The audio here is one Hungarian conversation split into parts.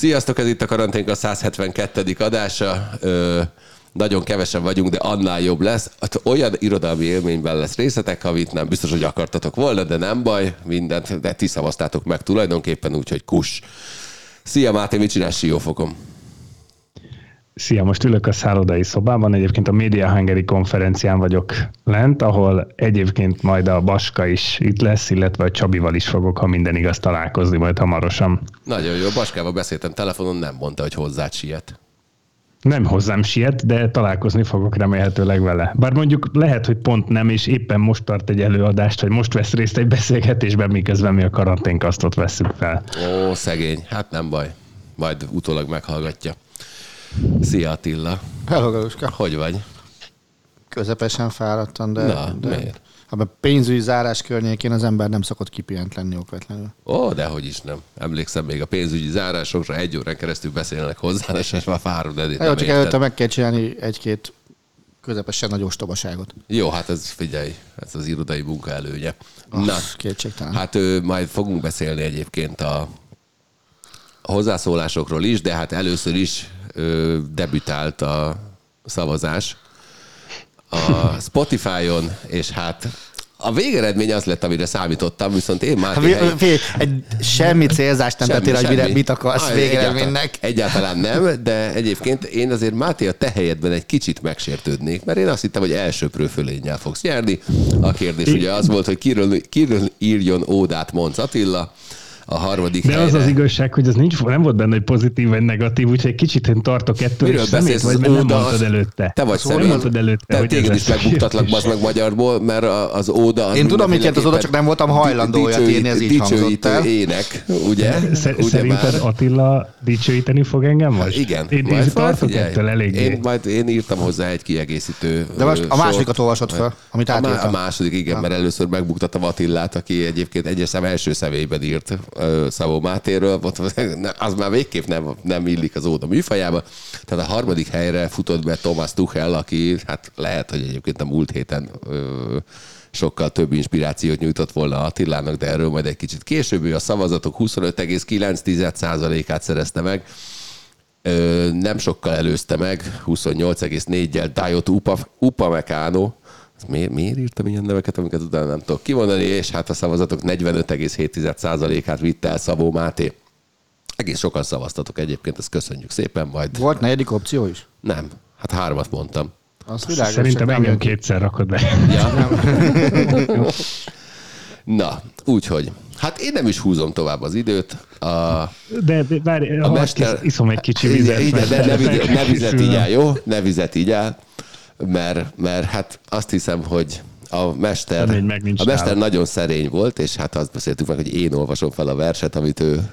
Sziasztok, ez itt a karanténk a 172. adása. Ö, nagyon kevesen vagyunk, de annál jobb lesz. Hát olyan irodalmi élményben lesz részletek, amit nem biztos, hogy akartatok volna, de nem baj, mindent, de ti szavaztátok meg tulajdonképpen, úgyhogy kus. Szia Máté, mit csinálsz Siófokon? Szia, most ülök a szállodai szobában, egyébként a Media Hungary konferencián vagyok lent, ahol egyébként majd a Baska is itt lesz, illetve a Csabival is fogok, ha minden igaz, találkozni majd hamarosan. Nagyon jó, Baskával beszéltem telefonon, nem mondta, hogy hozzá siet. Nem hozzám siet, de találkozni fogok remélhetőleg vele. Bár mondjuk lehet, hogy pont nem, és éppen most tart egy előadást, vagy most vesz részt egy beszélgetésben, miközben mi a karanténkasztot veszünk fel. Ó, szegény, hát nem baj. Majd utólag meghallgatja. Szia Attila. Hello, Galuska. Hogy vagy? Közepesen fáradtam, de... Na, de miért? A pénzügyi zárás környékén az ember nem szokott kipihent lenni okvetlenül. Ó, dehogy is nem. Emlékszem még a pénzügyi zárásokra egy órán keresztül beszélnek hozzá, és már fárad eddig. Jó, csak előtte meg kell csinálni egy-két közepesen nagy ostobaságot. Jó, hát ez figyelj, ez az irodai munka előnye. Ah, Na, kétségtelen. hát ö, majd fogunk beszélni egyébként a hozzászólásokról is, de hát először is ö, debütált a szavazás a Spotify-on, és hát a végeredmény az lett, amire számítottam, viszont én már... Hát, egy, semmi célzást nem tettél, hogy mire, mit akarsz Ah, végeredménynek. Egyáltalán, egyáltalán nem, de egyébként én azért Máté a te helyedben egy kicsit megsértődnék, mert én azt hittem, hogy elsőprő fölénnyel fogsz nyerni. A kérdés ugye az volt, hogy kiről, kiről írjon ódát Monc Attila, a harmadik De helyre. az az igazság, hogy az nincs, nem volt benne, hogy pozitív vagy negatív, úgyhogy egy kicsit én tartok ettől, Miről és szemét vagy, Az mert nem mondtad az- előtte. Te vagy nem szemét. mondtad előtte, Te hogy téged is megbuktatlak, bazd meg magyarból, mert az óda... az Én tudom, mit jelent az óda, mindenféleképpen csak nem voltam hajlandó olyat írni, ez így dicsőítő hangzott el. ének, ugye? Szer- ugye Szerinted? Attila dicsőíteni fog engem most? Igen. Én, tartok ettől eléggé. Én, majd én írtam hozzá egy kiegészítő De most a másodikat olvasod fel, amit átírtam. a második, igen, mert először megbuktattam Attillát, aki egyébként egyes szem első személyben írt Szabó Mátéről, az már végképp nem, nem illik az óda műfajába. Tehát a harmadik helyre futott be Thomas Tuchel, aki hát lehet, hogy egyébként a múlt héten sokkal több inspirációt nyújtott volna Attilának, de erről majd egy kicsit később. A szavazatok 25,9%-át szerezte meg. Nem sokkal előzte meg, 28,4-jel Dajot Upa, Upamecano, Ez miért, miért írtam ilyen neveket, amiket utána nem tudok kimondani, és hát a szavazatok 45,7%-át vitte el Szabó Máté. Egész sokan szavaztatok egyébként, ezt köszönjük szépen, majd Volt negyedik opció is? nem, hát hármat mondtam. Azt világos, Szerintem engem kétszer rakod be. Ja. Na, úgyhogy, hát én nem is húzom tovább az időt. A, De, de várj, a mester... iszom egy kicsi vizet. Igen, mert ne, ne, vizet, ne vizet így áll, jó? Ne vizet így áll, mert, mert hát azt hiszem, hogy a mester, a mester nagyon szerény volt, és hát azt beszéltük meg, hogy én olvasom fel a verset, amit ő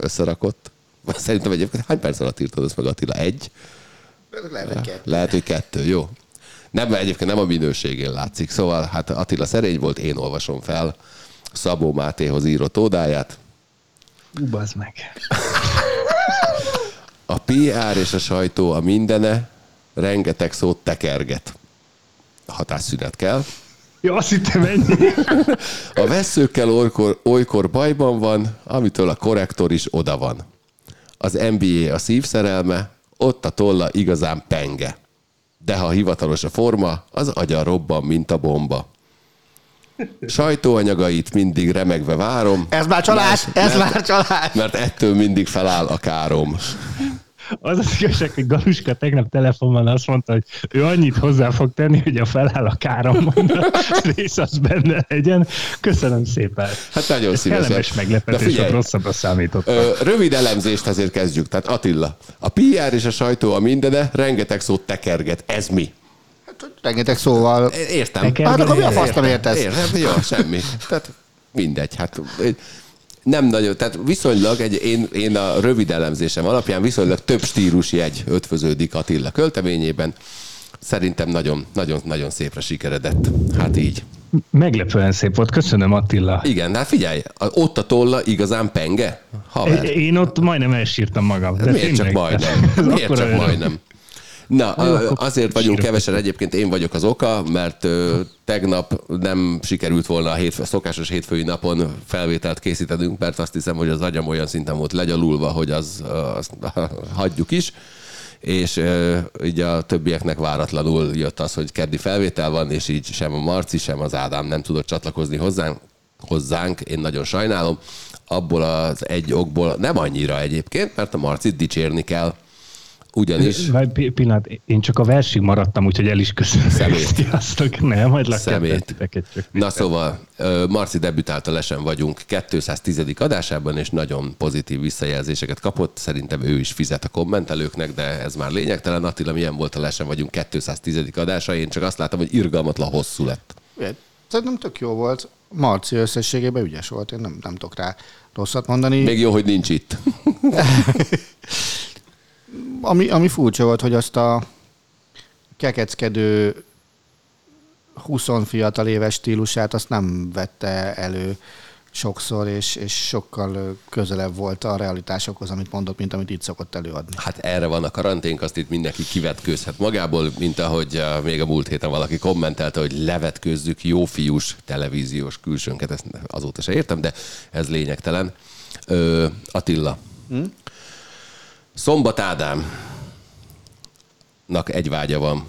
összerakott. Szerintem egyébként hány perc alatt írtad ezt meg Attila? Egy? Lehet, hogy kettő. Lehet, hogy kettő, jó. Nem, egyébként nem a minőségén látszik. Szóval hát Attila szerény volt, én olvasom fel Szabó Mátéhoz írott ódáját. Ú, bazd meg. A PR és a sajtó a mindene rengeteg szót tekerget. Hatásszünet kell. Ja, azt hittem ennyi. A veszőkkel olykor, olykor bajban van, amitől a korrektor is oda van. Az NBA a szívszerelme, ott a tolla igazán penge. De ha hivatalos a forma, az agya robban, mint a bomba. Sajtóanyagait mindig remegve várom, Ez már csalás, ez mert- már csalás. mert ettől mindig feláll a károm. Az az igazság, hogy Galuska tegnap telefonban azt mondta, hogy ő annyit hozzá fog tenni, hogy a feláll a károm, rész az benne legyen. Köszönöm szépen. Hát nagyon szívesen. Kellemes De meglepetés, figyelj, hogy rosszabbra számítottam. Ö, rövid elemzést azért kezdjük. Tehát Attila, a PR és a sajtó a mindene rengeteg szót tekerget. Ez mi? Hát rengeteg szóval. Értem. Hát akkor mi a fasz Értem, nem értesz? Értem, jó, semmi. Tehát mindegy. Hát nem nagyon, tehát viszonylag egy, én, én a rövid elemzésem alapján viszonylag több stílusjegy ötvöződik Attila költeményében. Szerintem nagyon, nagyon, nagyon szépre sikeredett. Hát így. Meglepően szép volt, köszönöm Attila. Igen, hát figyelj, ott a tolla igazán penge. Haver. Én ott majdnem elsírtam magam. De Miért csak tényleg, majdnem? ez Miért csak öröm. majdnem? Na, azért vagyunk kevesen, egyébként én vagyok az oka, mert tegnap nem sikerült volna a, hétfő, szokásos hétfői napon felvételt készítenünk, mert azt hiszem, hogy az agyam olyan szinten volt legyalulva, hogy az, azt hagyjuk is és ö, így a többieknek váratlanul jött az, hogy keddi felvétel van, és így sem a Marci, sem az Ádám nem tudott csatlakozni hozzánk, hozzánk. Én nagyon sajnálom. Abból az egy okból nem annyira egyébként, mert a Marcit dicsérni kell. Ugyanis Várj, pi- pillanat, én csak a versig maradtam, úgyhogy el is köszönöm. Szemét. Sziasztok, nem, majd Szemét. csak. Na szóval, Marci debütált a Lesen vagyunk 210. adásában, és nagyon pozitív visszajelzéseket kapott. Szerintem ő is fizet a kommentelőknek, de ez már lényegtelen. Attila, milyen volt a Lesen vagyunk 210. adása? Én csak azt látom, hogy irgalmatlan hosszú lett. Szerintem tök jó volt. Marci összességében ügyes volt, én nem, nem tudok rá rosszat mondani. Még jó, hogy nincs itt. Ami, ami furcsa volt, hogy azt a kekeckedő 20 fiatal éves stílusát azt nem vette elő sokszor, és, és sokkal közelebb volt a realitásokhoz, amit mondott, mint amit itt szokott előadni. Hát erre van a karanténk, azt itt mindenki kivetkőzhet magából, mint ahogy uh, még a múlt héten valaki kommentelte, hogy levetkőzzük jó fiús televíziós külsőnket, ezt azóta se értem, de ez lényegtelen. Ö, Attila. Hm? Szombat Ádámnak egy vágya van.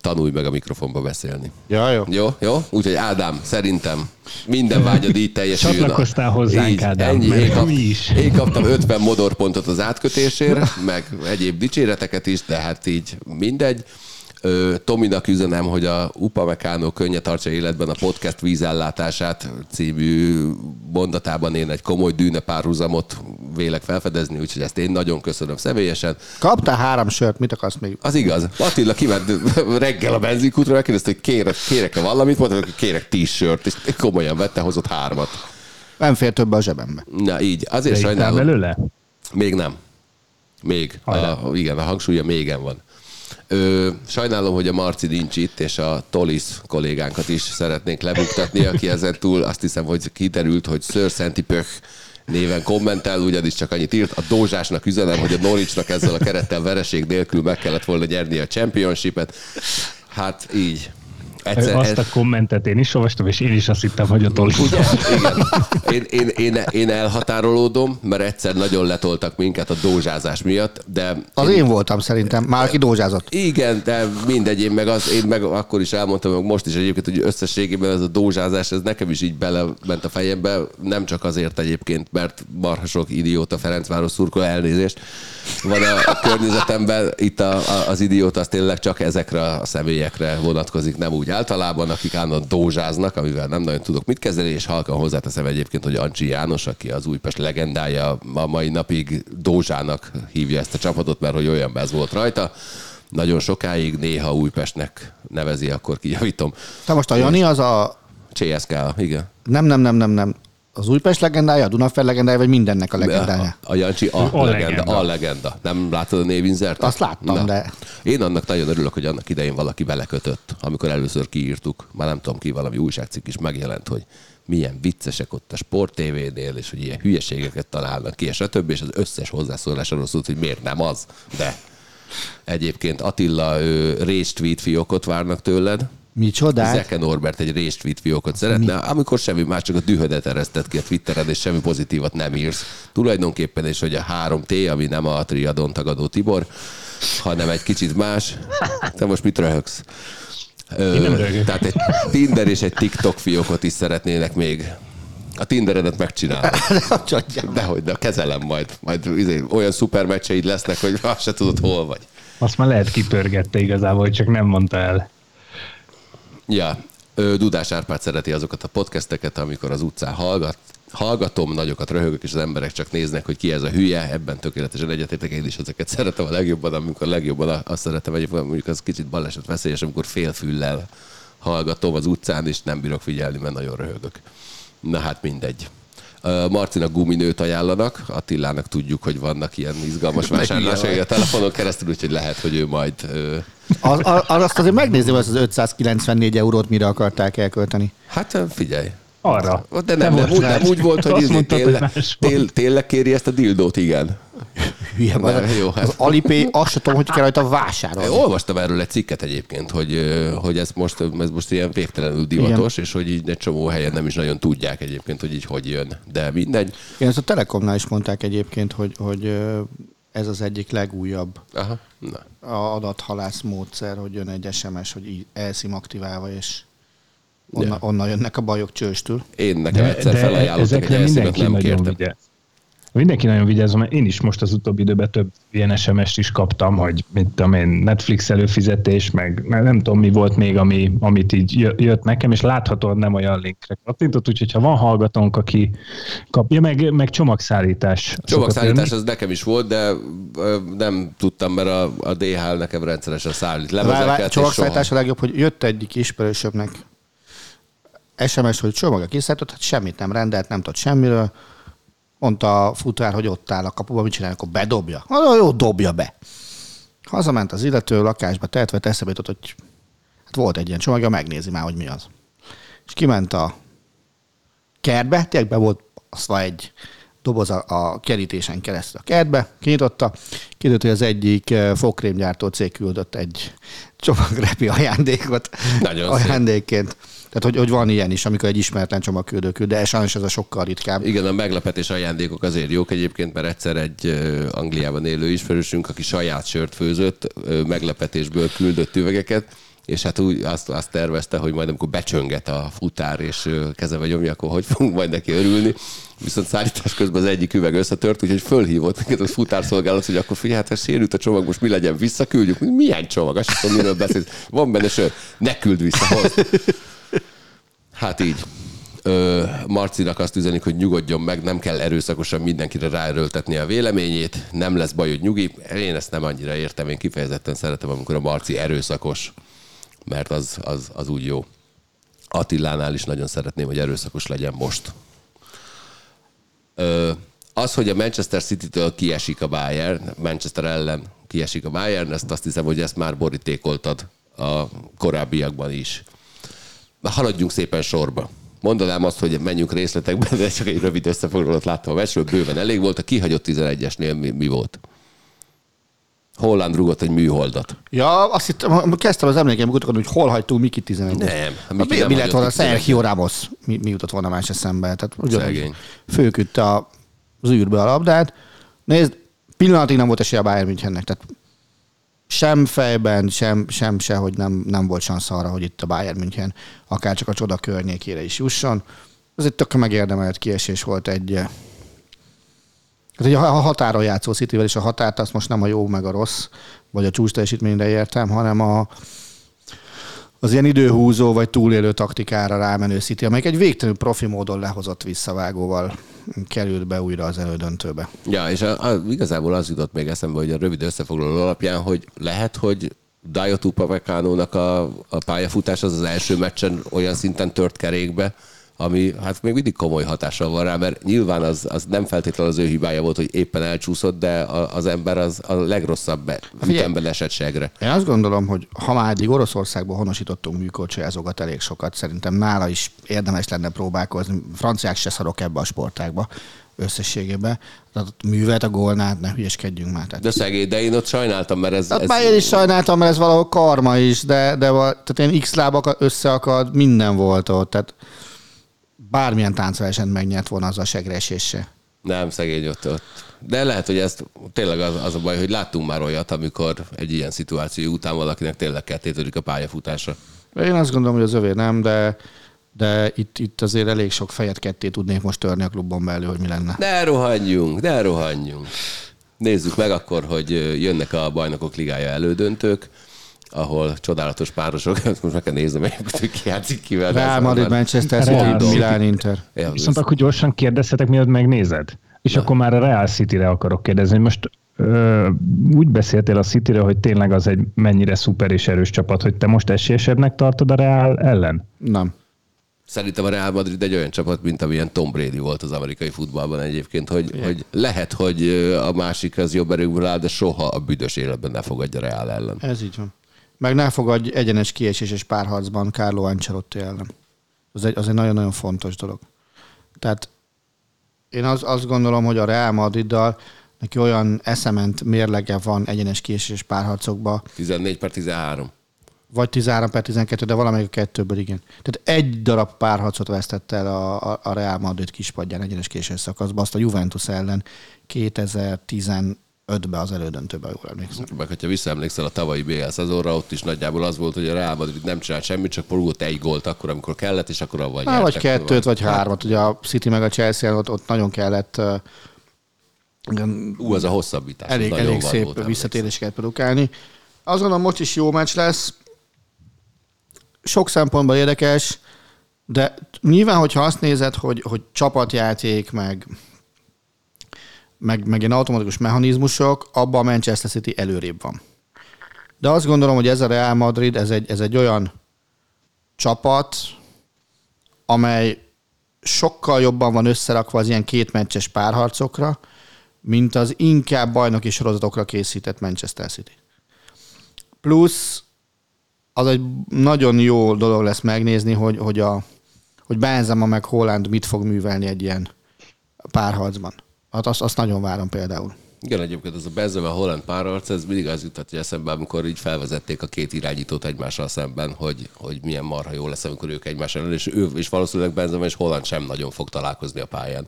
Tanulj meg a mikrofonba beszélni. Ja, jó. Jó, jó? Úgyhogy Ádám, szerintem minden vágyad így teljesüljön. Csatlakoztál hozzánk, Ádám, ennyi. Én, kap, mi is. én kaptam 50 modorpontot az átkötésért, meg egyéb dicséreteket is, de hát így mindegy. Tominak üzenem, hogy a Upa Meccano könnye tartsa életben a podcast vízellátását című mondatában én egy komoly dűne párhuzamot vélek felfedezni, úgyhogy ezt én nagyon köszönöm személyesen. Kaptál három sört, mit akarsz még? Az igaz. Attila kiment reggel a benzinkútra, megkérdezte, hogy kérek, kérek-e valamit, mondta, hogy kérek tíz sört, és komolyan vette, hozott hármat. Nem fér több a zsebembe. Na így, azért De sajnálom. belőle? Még nem. Még. A, igen, a hangsúlya mégen van. Ö, sajnálom, hogy a Marci nincs itt, és a Tolis kollégánkat is szeretnénk lebuktatni, aki ezen túl azt hiszem, hogy kiderült, hogy Sir Szenti Pöch néven kommentel, ugyanis csak annyit írt. A Dózsásnak üzenem, hogy a Norwichnak ezzel a kerettel vereség nélkül meg kellett volna nyerni a championshipet. Hát így. Egyszer, Azt a kommentet én is olvastam, és én is azt hittem, hogy a Toli. Ugye? Igen. Én, én, én, én elhatárolódom, mert egyszer nagyon letoltak minket a dózsázás miatt, de... Az én voltam szerintem, már aki dózsázott. Igen, de mindegy, én meg, az, én meg akkor is elmondtam, meg most is egyébként, hogy összességében ez a dózsázás, ez nekem is így belement a fejembe, nem csak azért egyébként, mert marha sok idióta Ferencváros szurkoló elnézést van a, a környezetemben, itt a, a, az idióta az tényleg csak ezekre a személyekre vonatkozik, nem úgy általában, akik állandóan dózsáznak, amivel nem nagyon tudok mit kezdeni, és halkan hozzáteszem egyébként, hogy Ancsi János, aki az Újpest legendája, a mai napig dózsának hívja ezt a csapatot, mert hogy olyan bez volt rajta, nagyon sokáig, néha Újpestnek nevezi, akkor kijavítom. Te most a Jani az a... CSK, igen. Nem, nem, nem, nem, nem. Az Újpest legendája, a Dunafer legendája, vagy mindennek a A, legendája? a Jancsi a, A legenda, legenda. a legenda. Nem látod a névinzert? Azt láttam, de- Én annak nagyon örülök, hogy annak idején valaki belekötött, amikor először kiírtuk, már nem tudom ki, valami újságcikk is megjelent, hogy milyen viccesek ott a Sport TV-nél, és hogy ilyen hülyeségeket találnak ki, és a többi, és az összes hozzászólás arról szólt, hogy miért nem az. De egyébként Attila ő, race tweet fiókot várnak tőled, Micsodát? Zeke Norbert egy race tweet fiókot szeretne, amikor semmi más, csak a dühödet eresztett ki a Twitteren, és semmi pozitívat nem írsz. Tulajdonképpen is, hogy a 3T, ami nem a triadon tagadó Tibor, hanem egy kicsit más. Te most mit röhögsz? Ö, tehát egy Tinder és egy TikTok fiókot is szeretnének még. A Tinderedet megcsinálod. Dehogy, de kezelem majd. Majd izé, olyan szuper meccseid lesznek, hogy azt se tudod, hol vagy. Azt már lehet kipörgette igazából, csak nem mondta el. Ja, Dudás Árpád szereti azokat a podcasteket, amikor az utcán hallgat, hallgatom, nagyokat röhögök, és az emberek csak néznek, hogy ki ez a hülye, ebben tökéletesen egyetértek, én is ezeket szeretem a legjobban, amikor a legjobban azt szeretem, hogy mondjuk az kicsit baleset veszélyes, amikor félfüllel hallgatom az utcán, és nem bírok figyelni, mert nagyon röhögök. Na hát mindegy. Marcinak guminőt ajánlanak, Attilának tudjuk, hogy vannak ilyen izgalmas vásárlásai a telefonon keresztül, úgyhogy lehet, hogy ő majd... Az, az, azt azért megnézni, hogy az 594 eurót mire akarták elkölteni. Hát figyelj, arra. De nem, nem, úgy, nem úgy volt, hogy, izé, tényleg, tél, tényleg kéri ezt a dildót, igen. Hülye van. Jó, hát. Az Alipay, azt sem tudom, hogy kell rajta vásárolni. Olvastam erről egy cikket egyébként, hogy, hogy ez, most, ez most ilyen végtelenül divatos, igen. és hogy így egy csomó helyen nem is nagyon tudják egyébként, hogy így hogy jön. De mindegy. Igen, ezt a Telekomnál is mondták egyébként, hogy, hogy ez az egyik legújabb Aha, na. a adathalász módszer, hogy jön egy SMS, hogy így elszim aktiválva, és Onna, ja. Onnan jönnek a bajok csőstül. Én nekem de, egyszer felajánlottak egy mindenki nem kértem. Vigyáz. Mindenki nagyon vigyázom, mert én is most az utóbbi időben több ilyen SMS-t is kaptam, hogy mit tudom én, Netflix előfizetés, meg nem tudom mi volt még, ami, amit így jött nekem, és láthatóan nem olyan linkre kattintott, úgyhogy ha van hallgatónk, aki kapja, meg, meg csomagszállítás. Csomagszállítás az nekem is volt, de nem tudtam, mert a, a DHL nekem rendszeresen szállít lemezeket. Csomagszállítás a legjobb, hogy jött egyik ismerősömnek SMS, hogy csomag a kiszállított, hát semmit nem rendelt, nem tudott semmiről. Mondta a futár, hogy ott áll a kapuban, mit csinál, akkor bedobja. Na, jó, dobja be. Hazament az illető lakásba, tehetve eszebe jutott, hogy hát volt egy ilyen csomagja, megnézi már, hogy mi az. És kiment a kertbe, tényleg be volt aszva egy doboz a, a kerítésen keresztül a kertbe, kinyitotta, kiderült, hogy az egyik eh, fogkrémgyártó cég küldött egy csomagrepi ajándékot Nagyon ajándékként. Szép. Tehát, hogy, hogy van ilyen is, amikor egy ismeretlen csomagküldő küld, de sajnos ez a sokkal ritkább. Igen, a meglepetés ajándékok azért jók egyébként, mert egyszer egy Angliában élő ismerősünk, aki saját sört főzött, meglepetésből küldött üvegeket, és hát úgy azt, azt tervezte, hogy majd amikor becsönget a futár, és kezebe nyomja, akkor hogy fogunk majd neki örülni. Viszont szállítás közben az egyik üveg összetört, úgyhogy fölhívott minket a futárszolgálat, hogy akkor figyelj, hát sérült a csomag, most mi legyen, visszaküldjük. Milyen csomag? Azt tudom, miről beszélsz. Van benne sör, ne küld vissza, hoz. Hát így. Ö, Marcinak azt üzenik, hogy nyugodjon meg, nem kell erőszakosan mindenkire ráerőltetni a véleményét, nem lesz baj, hogy nyugi. Én ezt nem annyira értem, én kifejezetten szeretem, amikor a Marci erőszakos, mert az, az, az úgy jó. Attilánál is nagyon szeretném, hogy erőszakos legyen most. Ö, az, hogy a Manchester City-től kiesik a Bayern, Manchester ellen kiesik a Bayern, ezt azt hiszem, hogy ezt már borítékoltad a korábbiakban is haladjunk szépen sorba. Mondanám azt, hogy menjünk részletekbe, de csak egy rövid összefoglalót láttam a meccsről, bőven elég volt. A kihagyott 11-esnél mi, mi volt? Holland rugott egy műholdat. Ja, azt hittem, kezdtem az emlékeim kutatni, hogy hol hagytunk Miki 11 Nem. Miki mi, nem mi lett volna Sergio Ramos? Mi, mi jutott volna más eszembe? Tehát ugyanúgy főküdte az űrbe a labdát. Nézd, pillanatig nem volt esélye a Bayern Münchennek. Tehát sem fejben, sem, sem se, hogy nem, nem volt szansz arra, hogy itt a Bayern München akár csak a csoda környékére is jusson. Ez egy tök megérdemelt kiesés volt egy Hát ugye a határon játszó Cityvel és a határt azt most nem a jó meg a rossz, vagy a csúcs teljesítményre értem, hanem a, az ilyen időhúzó vagy túlélő taktikára rámenő City, amelyik egy végtelenül profi módon lehozott visszavágóval került be újra az elődöntőbe. Ja, és a, a, igazából az jutott még eszembe, hogy a rövid összefoglaló alapján, hogy lehet, hogy Dajotu Pavekánónak a, a pályafutás az az első meccsen olyan szinten tört kerékbe, ami hát még mindig komoly hatással van rá, mert nyilván az, az nem feltétlenül az ő hibája volt, hogy éppen elcsúszott, de az ember az a legrosszabb ütemben esett segre. Én azt gondolom, hogy ha már eddig Oroszországból honosítottunk műkorcsolyázókat elég sokat, szerintem nála is érdemes lenne próbálkozni. Franciák se szarok ebbe a sportágba összességében. Tehát a művet, a gólnát, ne hülyeskedjünk már. Tehát... De szegény, de én ott sajnáltam, mert ez... Tehát ez... már én is sajnáltam, mert ez valahol karma is, de, de tehát ilyen x lábak összeakad, minden volt ott. Tehát bármilyen táncversenyt megnyert volna az a segresése. Nem, szegény ott, ott. De lehet, hogy ez tényleg az, az a baj, hogy láttunk már olyat, amikor egy ilyen szituáció után valakinek tényleg kettétörik a pályafutása. Én azt gondolom, hogy az övé nem, de de itt, itt azért elég sok fejet ketté tudnék most törni a klubban belül, hogy mi lenne. Ne rohanjunk, ne rohanjunk. Nézzük meg akkor, hogy jönnek a bajnokok ligája elődöntők. Ahol csodálatos párosok, most meg kell néznem, hogy ki játszik kivel. Real Madrid, Manchester City, Milan, Inter. Ja, Viszont akkor gyorsan kérdezhetek, mielőtt megnézed. És Na. akkor már a Real City-re akarok kérdezni, most ö, úgy beszéltél a city hogy tényleg az egy mennyire szuper és erős csapat, hogy te most esélyesebbnek tartod a Real ellen? Nem. Szerintem a Real Madrid egy olyan csapat, mint amilyen Tom Brady volt az amerikai futballban egyébként, hogy, hogy lehet, hogy a másik az jobb erőből áll, de soha a büdös életben ne fogadja Real ellen. Ez így van. Meg ne fogadj egyenes kieséses párharcban Carlo Ancelotti ellen. Az egy, az egy nagyon-nagyon fontos dolog. Tehát én az, azt gondolom, hogy a Real Madriddal neki olyan eszement mérlege van egyenes kieséses párharcokba. 14 per 13 vagy 13 per 12, de valamelyik a kettőből igen. Tehát egy darab párharcot vesztett el a, a Real Madrid kispadján egyenes késés szakaszban, azt a Juventus ellen 2015-ben az elődöntőben, jól emlékszem. Meg, hogyha visszaemlékszel a tavalyi BL szezonra, ott is nagyjából az volt, hogy a Real Madrid nem csinált semmit, csak porult egy gólt akkor, amikor kellett, és akkor avval Há, Vagy kettőt, vagy hármat. Ugye a City meg a Chelsea ott, ott nagyon kellett Ú, az a hosszabbítás. Elég, elég szép visszatéréseket produkálni. Azt gondolom, most is jó meccs lesz sok szempontból érdekes, de nyilván, hogyha azt nézed, hogy, hogy csapatjáték, meg, meg, meg ilyen automatikus mechanizmusok, abban a Manchester City előrébb van. De azt gondolom, hogy ez a Real Madrid, ez egy, ez egy olyan csapat, amely sokkal jobban van összerakva az ilyen két meccses párharcokra, mint az inkább bajnoki sorozatokra készített Manchester City. Plusz az egy nagyon jó dolog lesz megnézni, hogy, hogy, a, hogy Benzema meg Holland mit fog művelni egy ilyen párharcban. Hát azt, azt nagyon várom például. Igen, egyébként ez a Benzema Holland párharc, ez mindig az jutott eszembe, amikor így felvezették a két irányítót egymással szemben, hogy, hogy milyen marha jó lesz, amikor ők egymással, és ő, és valószínűleg Benzema és Holland sem nagyon fog találkozni a pályán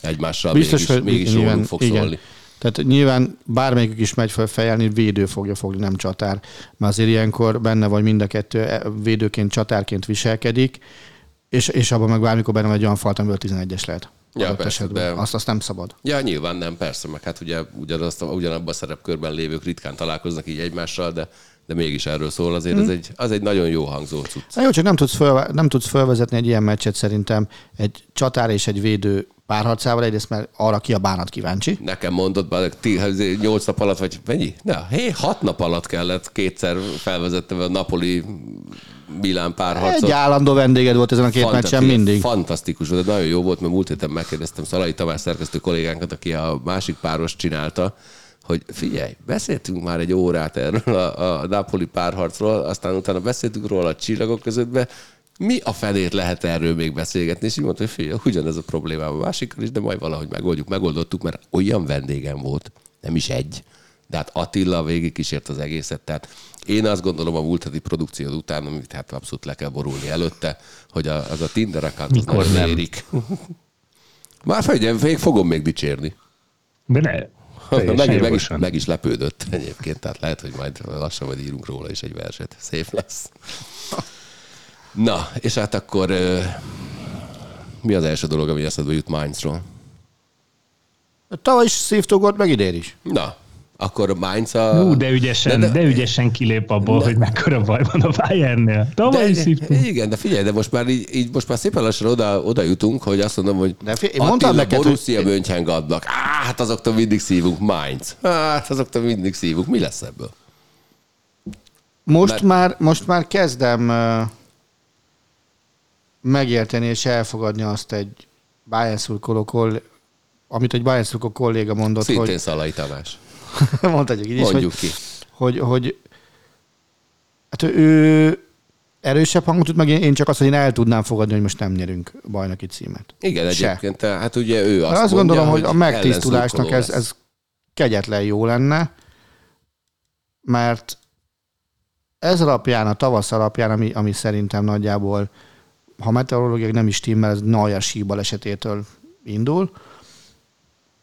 egymással, Biztos, mégis, hogy mégis jól fog igen. szólni. Tehát nyilván bármelyikük is megy fel fejelni, védő fogja fogni, nem csatár. Mert azért ilyenkor benne vagy mind a kettő e, védőként, csatárként viselkedik, és, és abban meg bármikor benne egy olyan falt, amiből 11-es lehet. Ja, persze, de... azt, azt nem szabad. Ja, nyilván nem, persze, meg hát ugye ugyanazt, ugyanabban a szerepkörben lévők ritkán találkoznak így egymással, de de mégis erről szól, azért hmm. ez egy, az egy nagyon jó hangzó cucc. Na jó, csak nem tudsz, föl, nem tudsz fölvezetni egy ilyen meccset szerintem egy csatár és egy védő párharcával, egyrészt mert arra ki a bánat kíváncsi. Nekem mondott, bár 8 nap alatt, vagy mennyi? Na, hé, 6 nap alatt kellett kétszer felvezettem a Napoli Milán párharcot. Egy állandó vendéged volt ezen a két meccsen mindig. Fantasztikus volt, nagyon jó volt, mert múlt héten megkérdeztem Szalai Tamás szerkesztő kollégánkat, aki a másik páros csinálta, hogy figyelj, beszéltünk már egy órát erről a, a Napoli párharcról, aztán utána beszéltünk róla a csillagok közöttbe, mi a felét lehet erről még beszélgetni? És így mondta, hogy figyelj, ugyanez a problémám a másikkal is, de majd valahogy megoldjuk. Megoldottuk, mert olyan vendégem volt, nem is egy, de hát Attila végig kísért az egészet. Tehát én azt gondolom a múlt heti produkció után, amit hát abszolút le kell borulni előtte, hogy a, az a Tinder account Mikor az nem érik. Már figyelj, még fogom még dicsérni. De ne, meg, meg, is, meg is lepődött egyébként, tehát lehet, hogy majd lassan majd írunk róla is egy verset. Szép lesz. Na, és hát akkor mi az első dolog, ami eszedbe jut Mainzról? Tavaly is szívtogott, meg idén is. Na, akkor Mainz a... Ú, de ügyesen, de, de, de ügyesen kilép abból, de, hogy mekkora baj van a Bayernnél. Tavaly is szívtunk. Igen, de figyelj, de most már így, így most már szépen lassan oda, oda jutunk, hogy azt mondom, hogy de figyelj, Attila, neked, Borussia hogy... Mönchengladbach. Á, hát azoktól mindig szívunk. Mainz. Hát azoktól mindig szívunk. Mi lesz ebből? Most, Mert... már, most már kezdem megérteni és elfogadni azt egy Bayern szurkoló koll- amit egy Bayern szurkoló kolléga mondott, Szintén hogy... Szalai Tamás. mondhatjuk így is, Mondjuk hogy, ki. Hogy, hogy hát ő erősebb hangot tud, meg én csak azt, hogy én el tudnám fogadni, hogy most nem nyerünk bajnoki címet. Igen, Se. egyébként, hát ugye ő azt, azt mondja, gondolom, hogy a megtisztulásnak ez, ez kegyetlen jó lenne, mert ez alapján, a tavasz alapján, ami, ami szerintem nagyjából ha meteorológiai nem is timmel, ez Neuer síbalesetétől indul,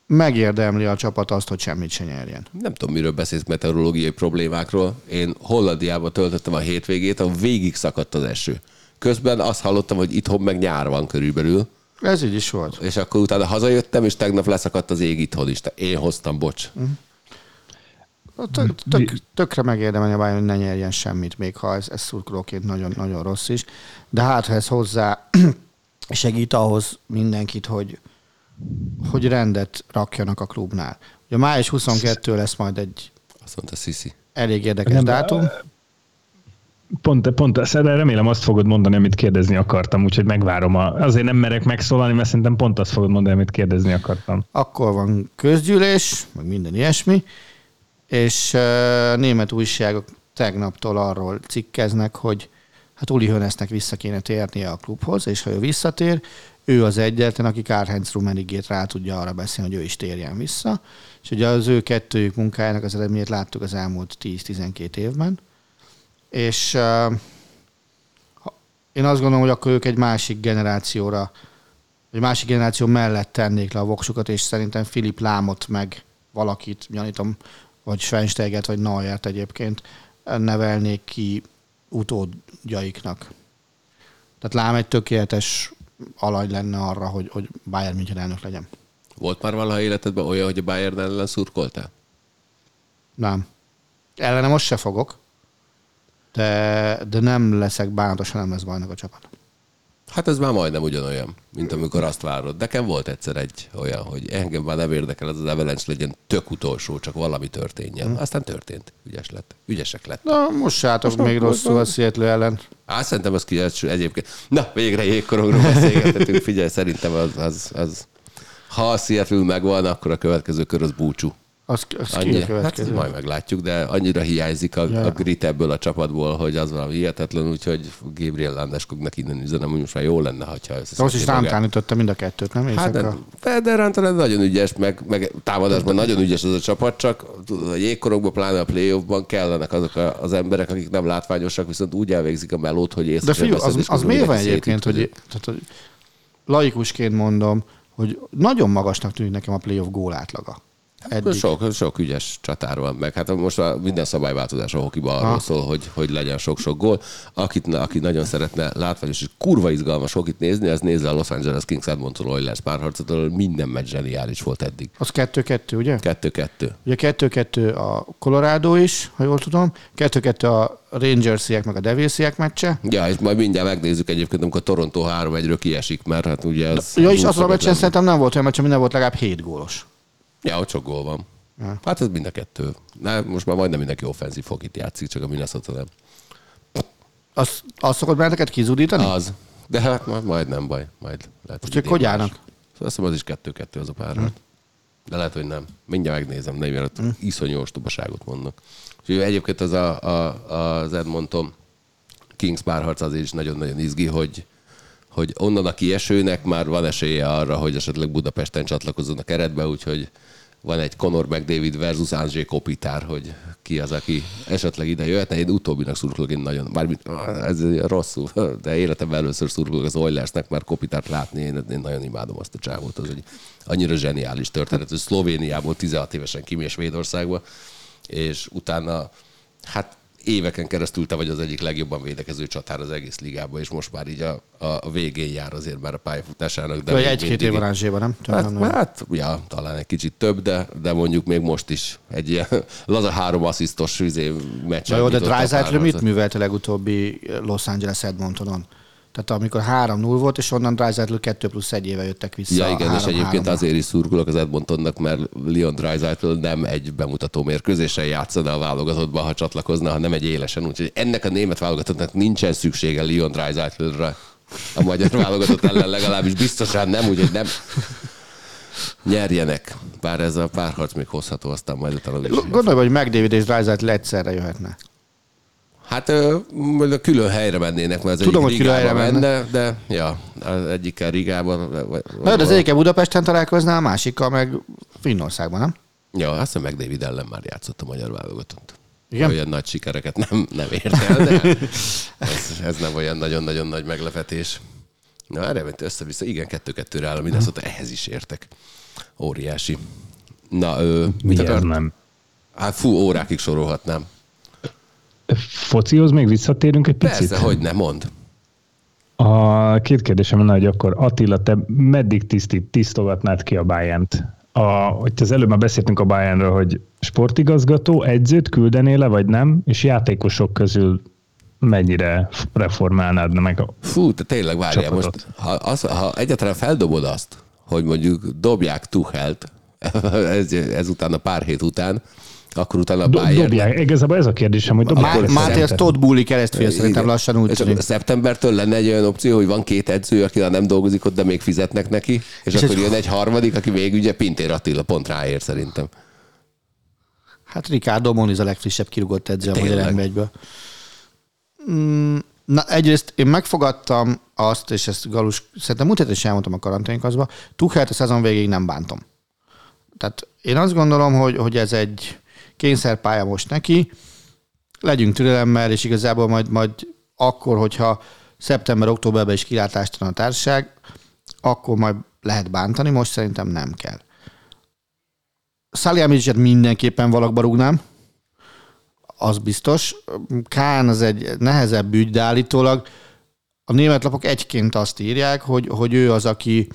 megérdemli a csapat azt, hogy semmit se nyerjen. Nem tudom, miről beszélsz meteorológiai problémákról. Én Hollandiába töltöttem a hétvégét, ahol végig szakadt az eső. Közben azt hallottam, hogy itthon meg nyár van körülbelül. Ez így is volt. És akkor utána hazajöttem, és tegnap leszakadt az ég itthon is. Én hoztam, bocs. Uh-huh. Tök, tök, tökre megérdemelni a Bayern, hogy ne nyerjen semmit, még ha ez, ez szurkolóként nagyon, nagyon rossz is. De hát, ha ez hozzá segít ahhoz mindenkit, hogy, hogy rendet rakjanak a klubnál. Ugye május 22 lesz majd egy Azt mondta Sisi. elég érdekes Nem, dátum. Pont, pont remélem azt fogod mondani, amit kérdezni akartam, úgyhogy megvárom. A, azért nem merek megszólalni, mert szerintem pont azt fogod mondani, amit kérdezni akartam. Akkor van közgyűlés, meg minden ilyesmi, és uh, német újságok tegnaptól arról cikkeznek, hogy hát Uli Hönesznek vissza kéne térnie a klubhoz, és ha ő visszatér, ő az egyetlen, aki Karl-Heinz Rummenigét rá tudja arra beszélni, hogy ő is térjen vissza. És ugye az ő kettőjük munkájának az eredményét láttuk az elmúlt 10-12 évben. És uh, én azt gondolom, hogy akkor ők egy másik generációra, egy másik generáció mellett tennék le a voksukat, és szerintem Filip Lámot meg valakit, gyanítom, vagy Schweinsteiget, vagy Neuert egyébként nevelnék ki utódjaiknak. Tehát Lám egy tökéletes alaj lenne arra, hogy, hogy Bayern München elnök legyen. Volt már valaha életedben olyan, hogy a Bayern ellen szurkoltál? Nem. Ellene most se fogok, de, de nem leszek bánatos, ha nem lesz bajnak a csapat. Hát ez már majdnem ugyanolyan, mint amikor azt várod. Nekem volt egyszer egy olyan, hogy engem már nem érdekel, az az Avalanche legyen tök utolsó, csak valami történjen. Hmm. Aztán történt. Ügyes lett. Ügyesek lett. Na, most sátok még rosszul a Seattle ellen. Á, szerintem az kijelző egyébként. Na, végre jégkorongról beszélgethetünk. Figyelj, szerintem az, az, az, ha a Seattle megvan, akkor a következő kör az búcsú. Az, az Annyi, hát majd meglátjuk, de annyira hiányzik a, ja. a grit ebből a csapatból, hogy az valami hihetetlen, úgyhogy Gabriel Landeskognak innen üzenem, hogy most már jó lenne, ha össze. Most is rántán ütötte mind a kettőt, nem? Hát de, de Rántán nagyon ügyes, meg, meg támadásban nagyon ügyes az a csapat, csak a jégkorokban, pláne a playoffban kellenek azok a, az emberek, akik nem látványosak, viszont úgy elvégzik a melót, hogy észre De fiú, az, az, az miért van egyébként, hogy, tehát, hogy laikusként mondom, hogy nagyon magasnak tűnik nekem a playoff gól átlaga. Eddig. Sok, sok ügyes csatár van meg. Hát most a minden szabályváltozás a hokiban arról szól, hogy, hogy legyen sok-sok gól. Akit, aki nagyon szeretne látványos és kurva izgalmas hokit nézni, az nézze a Los Angeles Kings Edmonton Oilers párharcot, minden meccs zseniális volt eddig. Az 2-2, ugye? 2-2. Ugye 2-2 a Colorado is, ha jól tudom. 2-2 a Rangersiek meg a Devilsiek meccse. Ja, és majd mindjárt megnézzük egyébként, amikor Toronto 3-1-ről kiesik, mert hát ugye ez... Ja, és azon a meccsen szerintem nem volt olyan meccs, minden volt legalább 7 gólos. Ja, ott sok gól van. Ja. Hát ez mind a kettő. Na, most már majdnem mindenki offenzív fog itt játszik, csak a Minnesota nem. Az, az szokott benneteket kizudítani? Az. De hát majd, majd nem baj. Majd lehet, most ők hogy állnak? Azt hiszem az is kettő-kettő az a pár. Hmm. De lehet, hogy nem. Mindjárt megnézem, nem mert hmm. iszonyú ostobaságot mondnak. És egyébként az a, a, az Edmonton Kings párharc azért is nagyon-nagyon izgi, hogy, hogy onnan a kiesőnek már van esélye arra, hogy esetleg Budapesten csatlakozzon a keretbe, úgyhogy van egy Conor McDavid versus Anzsé Kopitár, hogy ki az, aki esetleg ide jöhetne. Én utóbbinak szurkolok, én nagyon, mármint ez rosszul, de életemben először szurkolok az Oilersnek, mert Kopitárt látni, én, én nagyon imádom azt a csávót, az egy annyira zseniális történet, hogy Szlovéniából 16 évesen kimér Svédországba, és utána hát éveken keresztül te vagy az egyik legjobban védekező csatár az egész ligában, és most már így a, a végén jár azért már a pályafutásának. De egy-két év aránzséban, nem? Hát, nem. hát, ja, talán egy kicsit több, de, de mondjuk még most is egy ilyen laza három asszisztos izé, meccs. Jó, de Dreisaitl mit művelt a legutóbbi Los Angeles Edmontonon? Tehát amikor 3-0 volt, és onnan Dreisaitl 2 plusz 1 éve jöttek vissza. Ja, igen, és egyébként azért is szurkolok az Edmontonnak, mert Leon Dreisaitl nem egy bemutató mérkőzésen játszana a válogatottban, ha csatlakozna, hanem egy élesen. Úgyhogy ennek a német válogatottnak nincsen szüksége Leon Dreisaitlra a magyar válogatott ellen legalábbis biztosan nem, úgyhogy nem nyerjenek. Bár ez a párharc még hozható, aztán majd a. Gondolj, hogy McDavid és Dreisaitl egyszerre jöhetne. Hát a külön helyre mennének, mert az Tudom, hogy külön helyre menne, de ja, az egyikkel Rigában. Vagy, Na, az egyikkel Budapesten találkoznál, a másikkal meg Finnországban, nem? Ja, azt hiszem meg David ellen már játszott a magyar válogatott. Igen? Olyan nagy sikereket nem, nem ért el, de ez, ez nem olyan nagyon-nagyon nagy meglepetés. Na, erre ment össze-vissza. Igen, kettő-kettőre áll, minden szóta ehhez is értek. Óriási. Na, ö, mit akar? nem? Hát fú, órákig sorolhatnám. Focihoz még visszatérünk egy picit? Persze, hogy nem, mond. A két kérdésem lenne, hogy akkor Attila, te meddig tisztít, tisztogatnád ki a bayern a, a, hogy az előbb már beszéltünk a Bayernről, hogy sportigazgató, edzőt küldené le, vagy nem, és játékosok közül mennyire reformálnád meg a Fú, te tényleg várjál most, ha, az, ha egyáltalán feldobod azt, hogy mondjuk dobják Tuchelt ez, ezután a pár hét után, akkor utána a Bayern... Dobják, igazából ez a kérdésem, hogy dobják. Máté, ez Todd Bulli keresztfia szerintem lassan úgy tűnik. Szeptembertől lenne egy olyan opció, hogy van két edző, aki nem dolgozik ott, de még fizetnek neki, és, és akkor jön egy harmadik, aki még ugye Pintér Attila pont ráér szerintem. Hát Ricardo Moniz a legfrissebb kirúgott edző a Magyar egyből. Mm, na egyrészt én megfogadtam azt, és ezt Galus, szerintem múlt is elmondtam a karanténkazba, Tuchelt a szezon végéig nem bántom. Tehát én azt gondolom, hogy, hogy ez egy kényszerpálya most neki, legyünk türelemmel, és igazából majd, majd akkor, hogyha szeptember-októberben is kilátástalan a társaság, akkor majd lehet bántani, most szerintem nem kell. Salihamidzset mindenképpen valakba rúgnám, az biztos. Kán az egy nehezebb ügy, de állítólag a német lapok egyként azt írják, hogy, hogy ő az, aki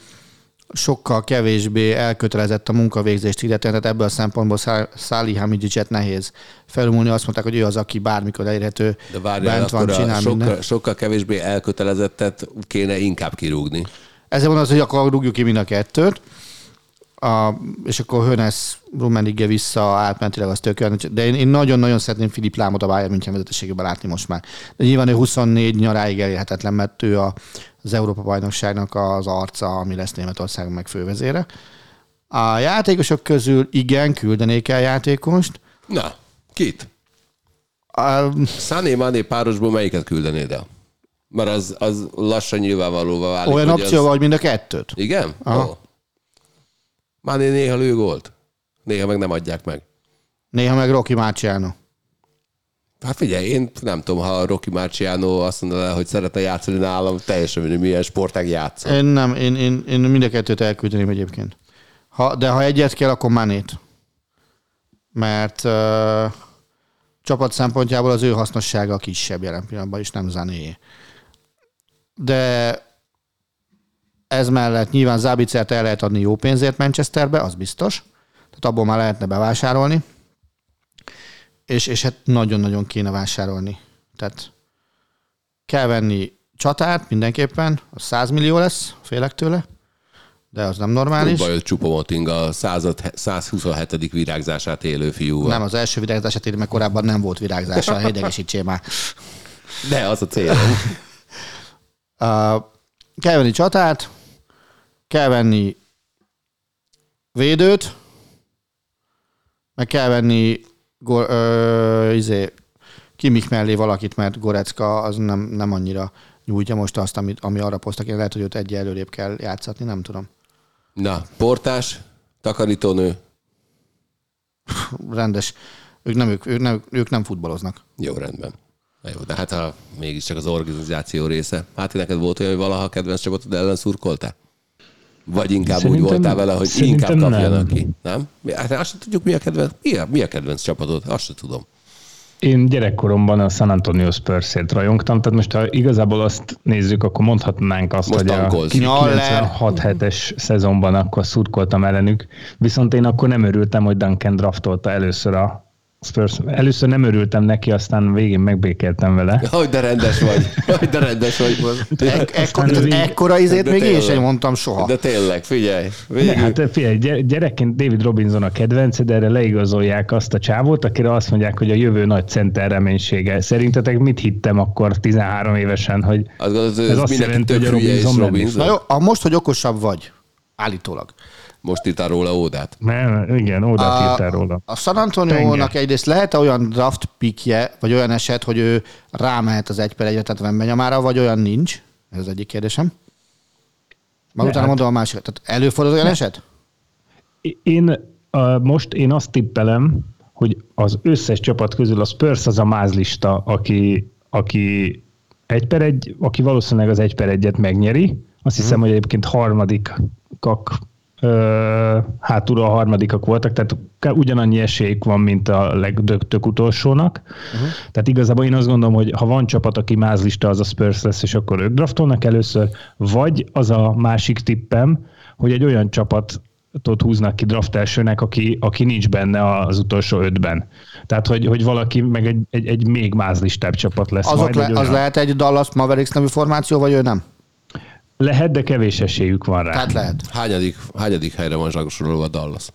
sokkal kevésbé elkötelezett a munkavégzést illetően, tehát ebből a szempontból Száli Hamidzsicset nehéz felmúlni. Azt mondták, hogy ő az, aki bármikor elérhető, De várjál, bent van, csinál sokkal, minden. sokkal kevésbé elkötelezettet kéne inkább kirúgni. Ezzel van az, hogy akkor rúgjuk ki mind a kettőt a, és akkor Hönes Rumenige vissza átmentileg az tök de én, én nagyon-nagyon szeretném Filip Lámot a Bayern München vezetőségében látni most már. De nyilván ő 24 nyaráig elérhetetlen, mert ő a, az Európa bajnokságnak az arca, ami lesz Németország meg fővezére. A játékosok közül igen, küldenék el játékost. Na, kit? Um, Sané Mané párosból melyiket küldenéd el? Mert az, az lassan nyilvánvalóvá válik. Olyan opció az... vagy mind a kettőt? Igen? Aha. Oh. Már néha lő gólt. Néha meg nem adják meg. Néha meg Rocky Marciano. Hát figyelj, én nem tudom, ha Rocky Marciano azt mondaná, hogy szeretne játszani nálam, teljesen mindegy, milyen sportág játszol. Én nem, én, én, én mind a kettőt elküldeném egyébként. Ha, de ha egyet kell, akkor Manét. Mert uh, csapat szempontjából az ő hasznossága kisebb jelen pillanatban, és nem Zané. De ez mellett nyilván Zábicert el lehet adni jó pénzért Manchesterbe, az biztos. Tehát abból már lehetne bevásárolni. És, és hát nagyon-nagyon kéne vásárolni. Tehát kell venni csatát mindenképpen, az 100 millió lesz, félek tőle, de az nem normális. Baj, Csupa Moting a 127. virágzását élő fiú. Nem, az első virágzását élő, mert korábban nem volt virágzása, idegesítsél már. De az a cél. uh, kell venni csatát, kell venni védőt, meg kell venni go, ö, izé, Kimik mellé valakit, mert Gorecka az nem, nem annyira nyújtja most azt, amit, ami arra posztak. Én lehet, hogy ott egy előrébb kell játszatni, nem tudom. Na, portás, takarítónő. Rendes. Ők nem, ők, ők, nem, ők nem futballoznak. Jó, rendben. Na jó, de hát ha mégiscsak az organizáció része. Hát neked volt olyan, hogy valaha kedvenc csapatod ellen szurkoltál? Vagy inkább szerintem, úgy voltál vele, hogy inkább kapjanak nem. ki. Nem? Hát azt sem tudjuk, mi a kedvenc, mi a, mi a kedvenc csapatod, azt sem tudom. Én gyerekkoromban a San Antonio Spurs-ért rajongtam, tehát most ha igazából azt nézzük, akkor mondhatnánk azt, most hogy a 96 hetes szezonban akkor szurkoltam ellenük, viszont én akkor nem örültem, hogy Duncan draftolta először a Spurs. Először nem örültem neki, aztán végén megbékeltem vele. Hogy de rendes vagy. Hogy de rendes vagy. Ek, ekkor, ekkora izét még én sem mondtam soha. De tényleg, figyelj. Ne, hát figyelj, gyerekként David Robinson a kedvence, de erre leigazolják azt a csávót, akire azt mondják, hogy a jövő nagy center reménysége. Szerintetek mit hittem akkor 13 évesen, hogy az, az, ez, ez azt jelenti, hogy a Robinson, Robinson. Na jó, most, hogy okosabb vagy, állítólag most írtál róla ódát? Nem, igen, ódát a, írtál róla. A San Antonio-nak egyrészt lehet olyan draft pickje, vagy olyan eset, hogy ő rámehet az egy per egyre, tehát Vembenyamára, vagy olyan nincs? Ez az egyik kérdésem. Már utána hát, mondom a másikat. Tehát előfordul olyan ne. eset? Én uh, most én azt tippelem, hogy az összes csapat közül a Spurs az a mázlista, aki, aki egy per egy, aki valószínűleg az egy per egyet megnyeri. Azt hiszem, hmm. hogy egyébként harmadikak hátulról a harmadikak voltak, tehát ugyanannyi esélyük van, mint a legdögtök utolsónak. Uh-huh. Tehát igazából én azt gondolom, hogy ha van csapat, aki mázlista, az a Spurs lesz, és akkor ők draftolnak először, vagy az a másik tippem, hogy egy olyan csapat húznak ki draft elsőnek, aki, aki nincs benne az utolsó ötben. Tehát, hogy, hogy valaki meg egy, egy, egy még mázlistább csapat lesz Azok majd. le, az olyan- lehet egy Dallas Mavericks nevű formáció, vagy ő nem? Lehet, de kevés esélyük van rá. Tehát lehet. Hányadik, hányadik helyre van zsagosolva a Dallas?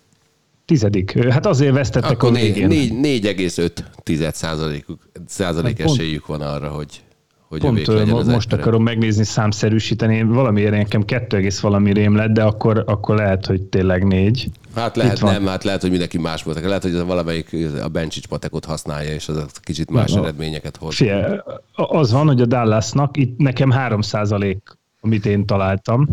Tizedik. Hát azért vesztettek Akkor a végén. négy- 4,5 tized százalékuk, százalék Hát pont- esélyük van arra, hogy, hogy Pont legyen mo- az most akarom megnézni, számszerűsíteni. Valamiért nekem 2, egész valami rém lett, de akkor, akkor lehet, hogy tényleg négy. Hát lehet, nem, hát lehet, hogy mindenki más volt. Lehet, hogy valamelyik a Bencsics matekot használja, és az kicsit más Na, eredményeket hoz. Fie, az van, hogy a Dallasnak, itt nekem 3 amit én találtam,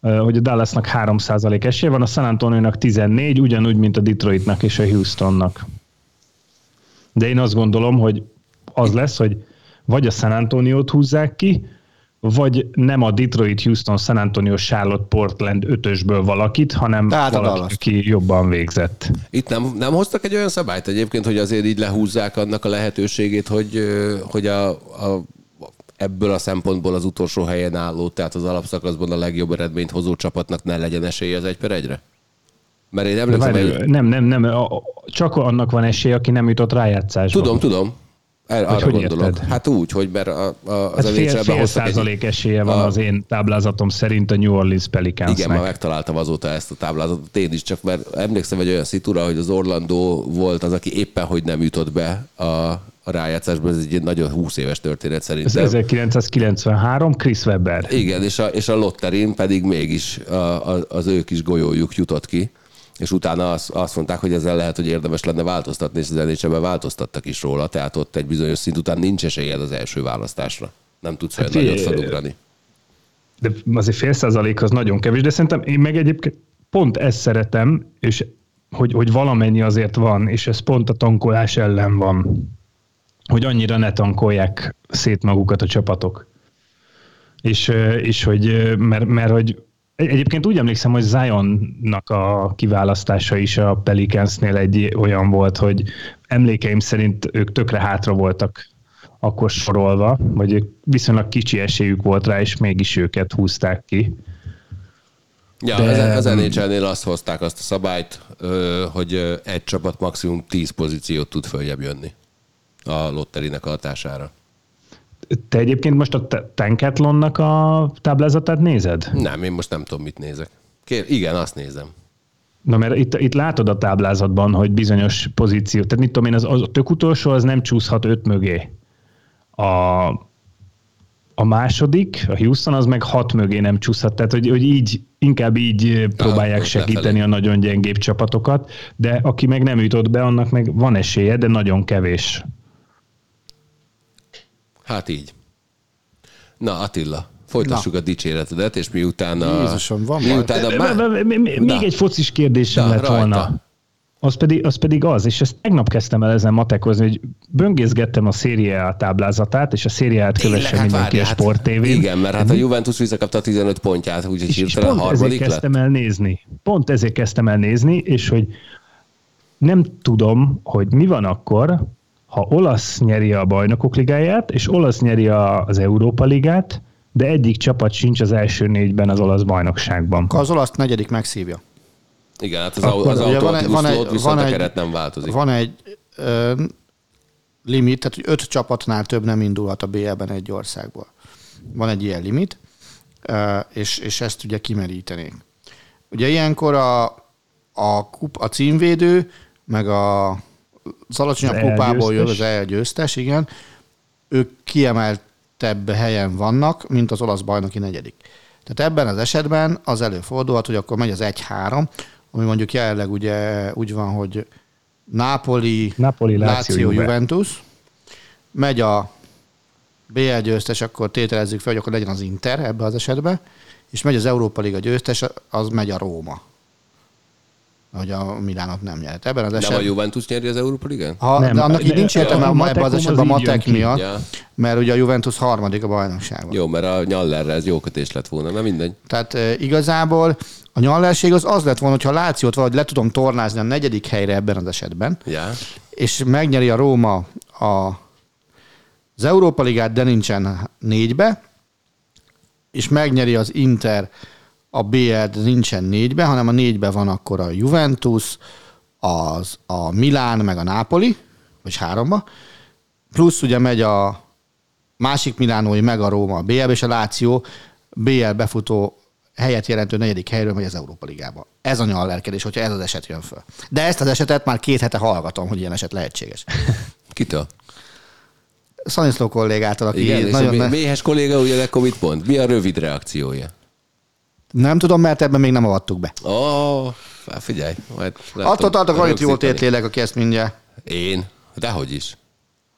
hogy a Dallasnak 3 esélye van, a San Antonio-nak 14, ugyanúgy, mint a Detroitnak és a Houstonnak. De én azt gondolom, hogy az lesz, hogy vagy a San Antonio-t húzzák ki, vagy nem a Detroit, Houston, San Antonio, Charlotte, Portland ötösből valakit, hanem Tehát valaki, aki jobban végzett. Itt nem, nem hoztak egy olyan szabályt egyébként, hogy azért így lehúzzák annak a lehetőségét, hogy, hogy a, a, ebből a szempontból az utolsó helyen álló, tehát az alapszakaszban a legjobb eredményt hozó csapatnak ne legyen esélye az egy per egyre? Mert én emlékszem, várj, hogy... nem, nem, nem, csak annak van esély, aki nem jutott rájátszásba. Tudom, tudom. Hogy arra hogy gondolok. érted? Hát úgy, hogy mert a, a, az Hát fél, fél hoztak egy... százalék esélye van a- az én táblázatom szerint a New Orleans Pelicansnek. Igen, már megtaláltam azóta ezt a táblázatot én is, csak mert emlékszem egy olyan szitúra, hogy az Orlandó volt az, aki éppen hogy nem jutott be a, a rájátszásba, ez egy nagyon 20 éves történet Ez szerintem. 1993, Chris Webber. Igen, és a, és a Lotterin pedig mégis a, a, az ő kis golyójuk jutott ki, és utána azt, azt mondták, hogy ezzel lehet, hogy érdemes lenne változtatni, és az nhl változtattak is róla, tehát ott egy bizonyos szint után nincs esélyed az első választásra. Nem tudsz olyan Hát nagyot felugrani. De azért fél százalék az nagyon kevés, de szerintem én meg egyébként pont ezt szeretem, és hogy, hogy valamennyi azért van, és ez pont a tankolás ellen van, hogy annyira ne tankolják szét magukat a csapatok. És, és hogy, mert, mert hogy egy- egyébként úgy emlékszem, hogy Zionnak a kiválasztása is a Pelicansnél egy olyan volt, hogy emlékeim szerint ők tökre hátra voltak akkor sorolva, vagy viszonylag kicsi esélyük volt rá, és mégis őket húzták ki. Ja, De- az, NHL-nél azt hozták azt a szabályt, hogy egy csapat maximum 10 pozíciót tud följebb jönni a lotterinek hatására. Te egyébként most a te- Tankatlonnak a táblázatát nézed? Nem, én most nem tudom, mit nézek. Kér, igen, azt nézem. Na mert itt, itt látod a táblázatban, hogy bizonyos pozíció, tehát mit tudom én, az, az a tök utolsó az nem csúszhat öt mögé. A, a második, a Houston, az meg hat mögé nem csúszhat, tehát hogy, hogy így, inkább így próbálják segíteni a nagyon gyengébb csapatokat, de aki meg nem jutott be, annak meg van esélye, de nagyon kevés. Hát így. Na, Attila, folytassuk Na. a dicséretedet, és miután a... Jézusom, van miután a má... Még egy focis kérdésem Na, lett rajta. volna. Az pedig, az pedig az, és ezt tegnap kezdtem el ezen matekozni, hogy böngészgettem a Serie A táblázatát, és a Serie A-t kövesse Tényleg, mindenki várjál, a Sport TV-n. Igen, mert hát a Juventus visszakapta a 15 pontját, úgyhogy hirtelen pont ezért harmadik lett. kezdtem el nézni. Pont ezért kezdtem el nézni, és hogy nem tudom, hogy mi van akkor, ha olasz nyeri a bajnokok ligáját, és olasz nyeri a- az Európa ligát, de egyik csapat sincs az első négyben az olasz bajnokságban. Akkor az olasz negyedik megszívja. Igen, hát az, Akkor az Ugye van egy- van egy- viszont van a egy- keret nem változik. Van egy ö, limit, tehát hogy öt csapatnál több nem indulhat a BL-ben egy országból. Van egy ilyen limit, ö, és, és ezt ugye kimerítenék. Ugye ilyenkor a, a, kup, a címvédő, meg a, az alacsonyabb kupából jön az elgyőztes. igen, ők kiemeltebb helyen vannak, mint az olasz bajnoki negyedik. Tehát ebben az esetben az előfordulhat, hogy akkor megy az 1-3, ami mondjuk jelenleg ugye úgy van, hogy Napoli, Napoli, Juve. Juventus, megy a BL győztes, akkor tételezzük fel, hogy akkor legyen az Inter ebbe az esetben, és megy az Európa Liga győztes, az megy a Róma. Hogy a Milánot nem nyert. Ebben az Nem a esetben... Juventus nyeri az Európa Ligán? Ha, Nem, de annak így de- nincs értelme ebben az az esetben a matek miatt, Ja. mert ugye a Juventus harmadik a bajnokságban. Jó, mert a Nyallerre ez jó kötés lett volna, na mindegy. Tehát e, igazából a nyallásség az az lett volna, hogyha a Lációt valahogy le tudom tornázni a negyedik helyre ebben az esetben, Ja. és megnyeri a Róma a, az Európa Ligát, de nincsen négybe, és megnyeri az Inter a BL nincsen négybe, hanem a négybe van akkor a Juventus, az a Milán, meg a Napoli, vagy háromba, plusz ugye megy a másik Milánói, meg a Róma a BL, és a Láció BL befutó helyet jelentő negyedik helyről megy az Európa Ligába. Ez a nyallerkedés, hogyha ez az eset jön föl. De ezt az esetet már két hete hallgatom, hogy ilyen eset lehetséges. Kitől? Szaniszló kollégától, aki Igen, nagyon... és a méhes kolléga ugye akkor mit mond? Mi a rövid reakciója? Nem tudom, mert ebben még nem avattuk be. Ó, oh, figyelj. Majd Attól tartok, hogy jól tértélek, aki ezt mindjárt. Én? Dehogy is.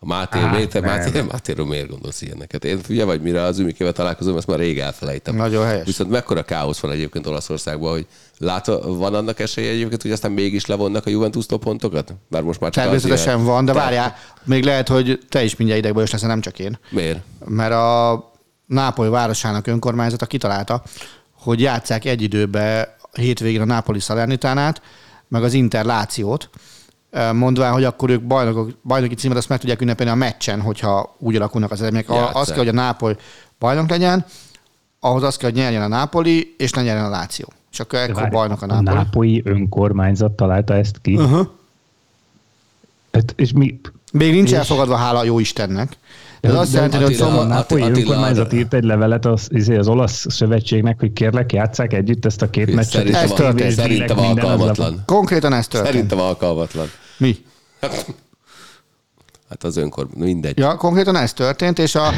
A Máté, Á, Máté, Máté, Mátéról miért gondolsz ilyeneket? Én ugye vagy mire az ümikével találkozom, ezt már rég elfelejtem. Nagyon helyes. Viszont mekkora káosz van egyébként Olaszországban, hogy látva, van annak esélye egyébként, hogy aztán mégis levonnak a Juventus-tól pontokat? Bár most már csak Természetesen ilyen... van, de várjál, még lehet, hogy te is mindjárt idegbe lesz, nem csak én. Miért? Mert a Nápoly városának önkormányzata kitalálta, hogy játsszák egy időbe hétvégén a Nápoli Salernitánát, meg az Inter Lációt, mondván, hogy akkor ők bajnokok, bajnoki címet azt meg tudják ünnepelni a meccsen, hogyha úgy alakulnak az eredmények. Az kell, hogy a Nápoly bajnok legyen, ahhoz az kell, hogy nyerjen a Nápoli, és ne nyerjen a Láció. És akkor ekkor bajnok a Nápoli. A nápolyi önkormányzat találta ezt ki? Uh-huh. Hát, és mi? Még nincs és... elfogadva, hála jó Istennek. Ez azt jelenti, hogy a nápolyi önkormányzat írt egy levelet az, izé, az olasz szövetségnek, hogy kérlek, játsszák együtt ezt a két meccset. Szerintem, történt. Szerintem alkalmatlan. Konkrétan ez történt. Szerintem alkalmatlan. Mi? Hát az önkor, mindegy. Ja, konkrétan ez történt, és a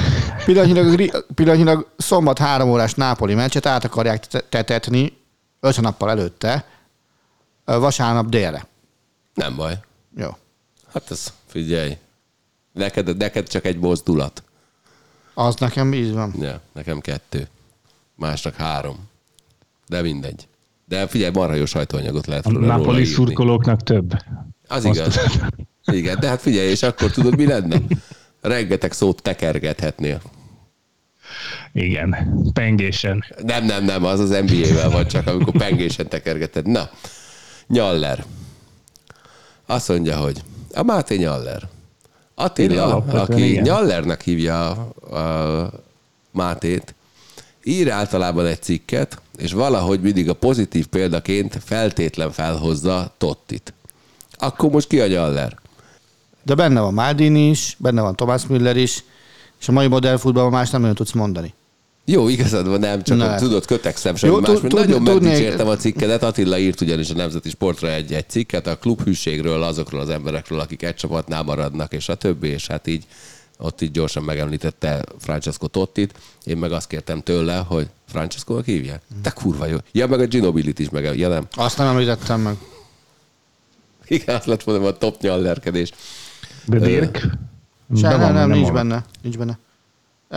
pillanatnyilag, pillanatnyilag szombat három órás Nápoli meccset át akarják tetetni öt nappal előtte, vasárnap délre. Nem baj. Jó. Hát ez, figyelj, Neked, neked csak egy mozdulat. Az nekem így van. Ja, nekem kettő. Másnak három. De mindegy. De figyelj, marha jó sajtóanyagot lehet A Napoli szurkolóknak több. Az Azt igaz. Igen, de hát figyelj, és akkor tudod, mi lenne? Rengeteg szót tekergethetnél. Igen, pengésen. Nem, nem, nem, az az NBA-vel van csak, amikor pengésen tekergeted. Na, Nyaller. Azt mondja, hogy a Máté Nyaller Attila, aki igen. Nyallernek hívja a Mátét, ír általában egy cikket, és valahogy mindig a pozitív példaként feltétlen felhozza Tottit. Akkor most ki a Nyaller? De benne van Maldini is, benne van Thomas Müller is, és a mai modern futballban más nem nagyon tudsz mondani. Jó, igazad van, nem, csak Na, tudod, kötekszem semmi Jó, más, mert nagyon megdicsértem a cikkedet. Attila írt ugyanis a Nemzeti Sportra egy, egy cikket a klubhűségről, azokról az emberekről, akik egy csapatnál maradnak, és a többi, és hát így ott így gyorsan megemlítette Francesco Tottit, én meg azt kértem tőle, hogy Francesco hívják? Te kurva jó. Ja, meg a Ginobilit is meg, ja nem? Azt nem említettem meg. Igen, azt lett volna a top nyallerkedés. De Dirk? Se, nem, nem, nem, nincs benne. Nincs benne.